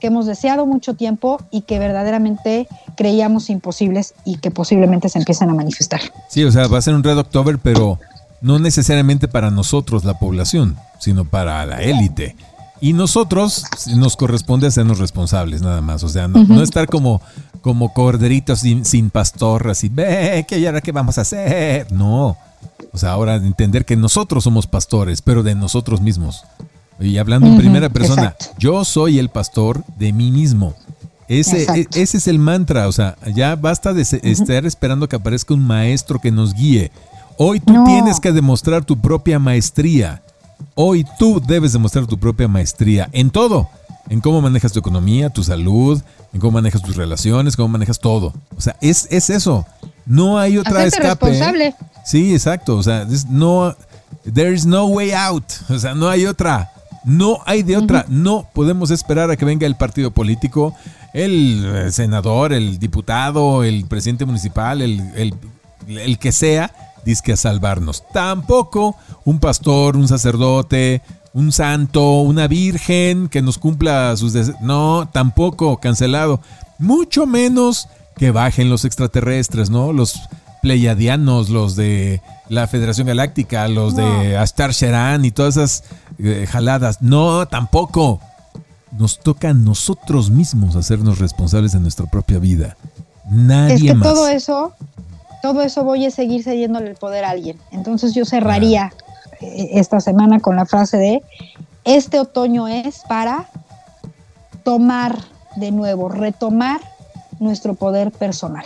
que hemos deseado mucho tiempo y que verdaderamente creíamos imposibles y que posiblemente se empiecen a manifestar. Sí, o sea, va a ser un Red October, pero no necesariamente para nosotros, la población, sino para la élite. Y nosotros nos corresponde hacernos responsables nada más, o sea, no, estar como, como corderitos sin, pastor, así, ve, ¿qué ahora qué vamos a hacer? No, o sea, ahora entender que nosotros somos pastores, pero de nosotros mismos. Y hablando en primera persona, yo soy el pastor de mí mismo. Ese, e, ese es el mantra, o sea, ya basta de estar esperando que aparezca un maestro que nos guíe. Hoy tú tienes que demostrar tu propia maestría. Hoy tú debes demostrar tu propia maestría en todo. En cómo manejas tu economía, tu salud, en cómo manejas tus relaciones, cómo manejas todo. O sea, es, es eso. No hay otra escape. ¿eh? Responsable. Sí, exacto. O sea, no, there is no way out. O sea, no hay otra. No hay de otra. No podemos esperar a que venga el partido político, el eh, senador, el diputado, el presidente municipal, el, el, el que sea disque a salvarnos. Tampoco un pastor, un sacerdote, un santo, una virgen que nos cumpla sus deseos. No, tampoco, cancelado. Mucho menos que bajen los extraterrestres, ¿no? Los pleiadianos, los de la Federación Galáctica, los de Astar Sheran y todas esas eh, jaladas. No, tampoco. Nos toca a nosotros mismos hacernos responsables de nuestra propia vida. Nadie es que más. todo eso todo eso voy a seguir cediéndole el poder a alguien. Entonces yo cerraría eh, esta semana con la frase de, este otoño es para tomar de nuevo, retomar nuestro poder personal.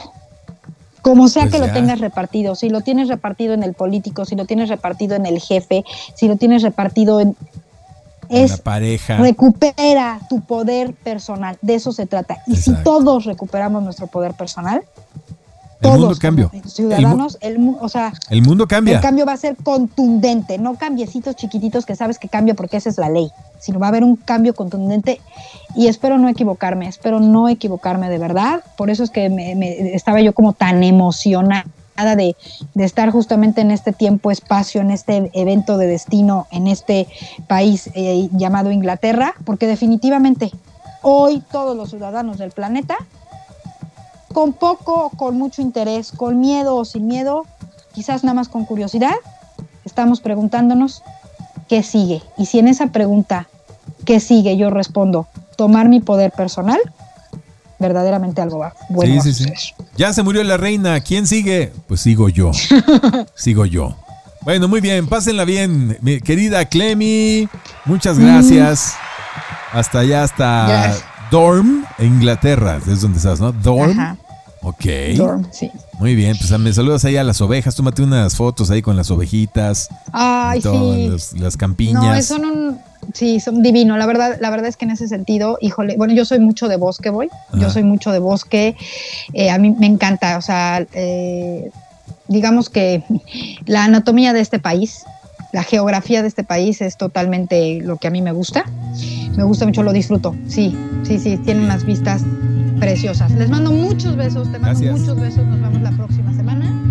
Como sea pues que lo tengas repartido, si lo tienes repartido en el político, si lo tienes repartido en el jefe, si lo tienes repartido en... Es, la pareja. Recupera tu poder personal, de eso se trata. Y si todos recuperamos nuestro poder personal, el mundo cambia. Ciudadanos, el, o sea, el mundo cambia. El cambio va a ser contundente, no cambiecitos chiquititos que sabes que cambia porque esa es la ley, sino va a haber un cambio contundente y espero no equivocarme, espero no equivocarme de verdad. Por eso es que me, estaba yo como tan emocionada de, de, estar justamente en este tiempo, espacio, en este evento de destino, en este país eh, llamado Inglaterra, porque definitivamente hoy todos los ciudadanos del planeta con poco o con mucho interés, con miedo o sin miedo, quizás nada más con curiosidad, estamos preguntándonos qué sigue. Y si en esa pregunta, ¿qué sigue? Yo respondo, tomar mi poder personal, verdaderamente algo va bueno. Sí, sí, sí. Ya se murió la reina, ¿quién sigue? Pues sigo yo. [LAUGHS] sigo yo. Bueno, muy bien, pásenla bien, mi querida Clemi. Muchas gracias. Hasta allá, hasta Dorm, Inglaterra, es donde estás, ¿no? Dorm. Ok. Dorm, sí. Muy bien, pues me saludas ahí a las ovejas. Tómate unas fotos ahí con las ovejitas. Ay, sí. las campiñas. No, son un. Sí, son divino. La verdad, la verdad es que en ese sentido, híjole, bueno, yo soy mucho de bosque, voy. Yo soy mucho de bosque. Eh, a mí me encanta, o sea, eh, digamos que la anatomía de este país, la geografía de este país es totalmente lo que a mí me gusta. Me gusta mucho, lo disfruto. Sí, sí, sí, tiene unas vistas preciosas. Les mando muchos besos, te mando muchos besos. Nos vemos la próxima semana.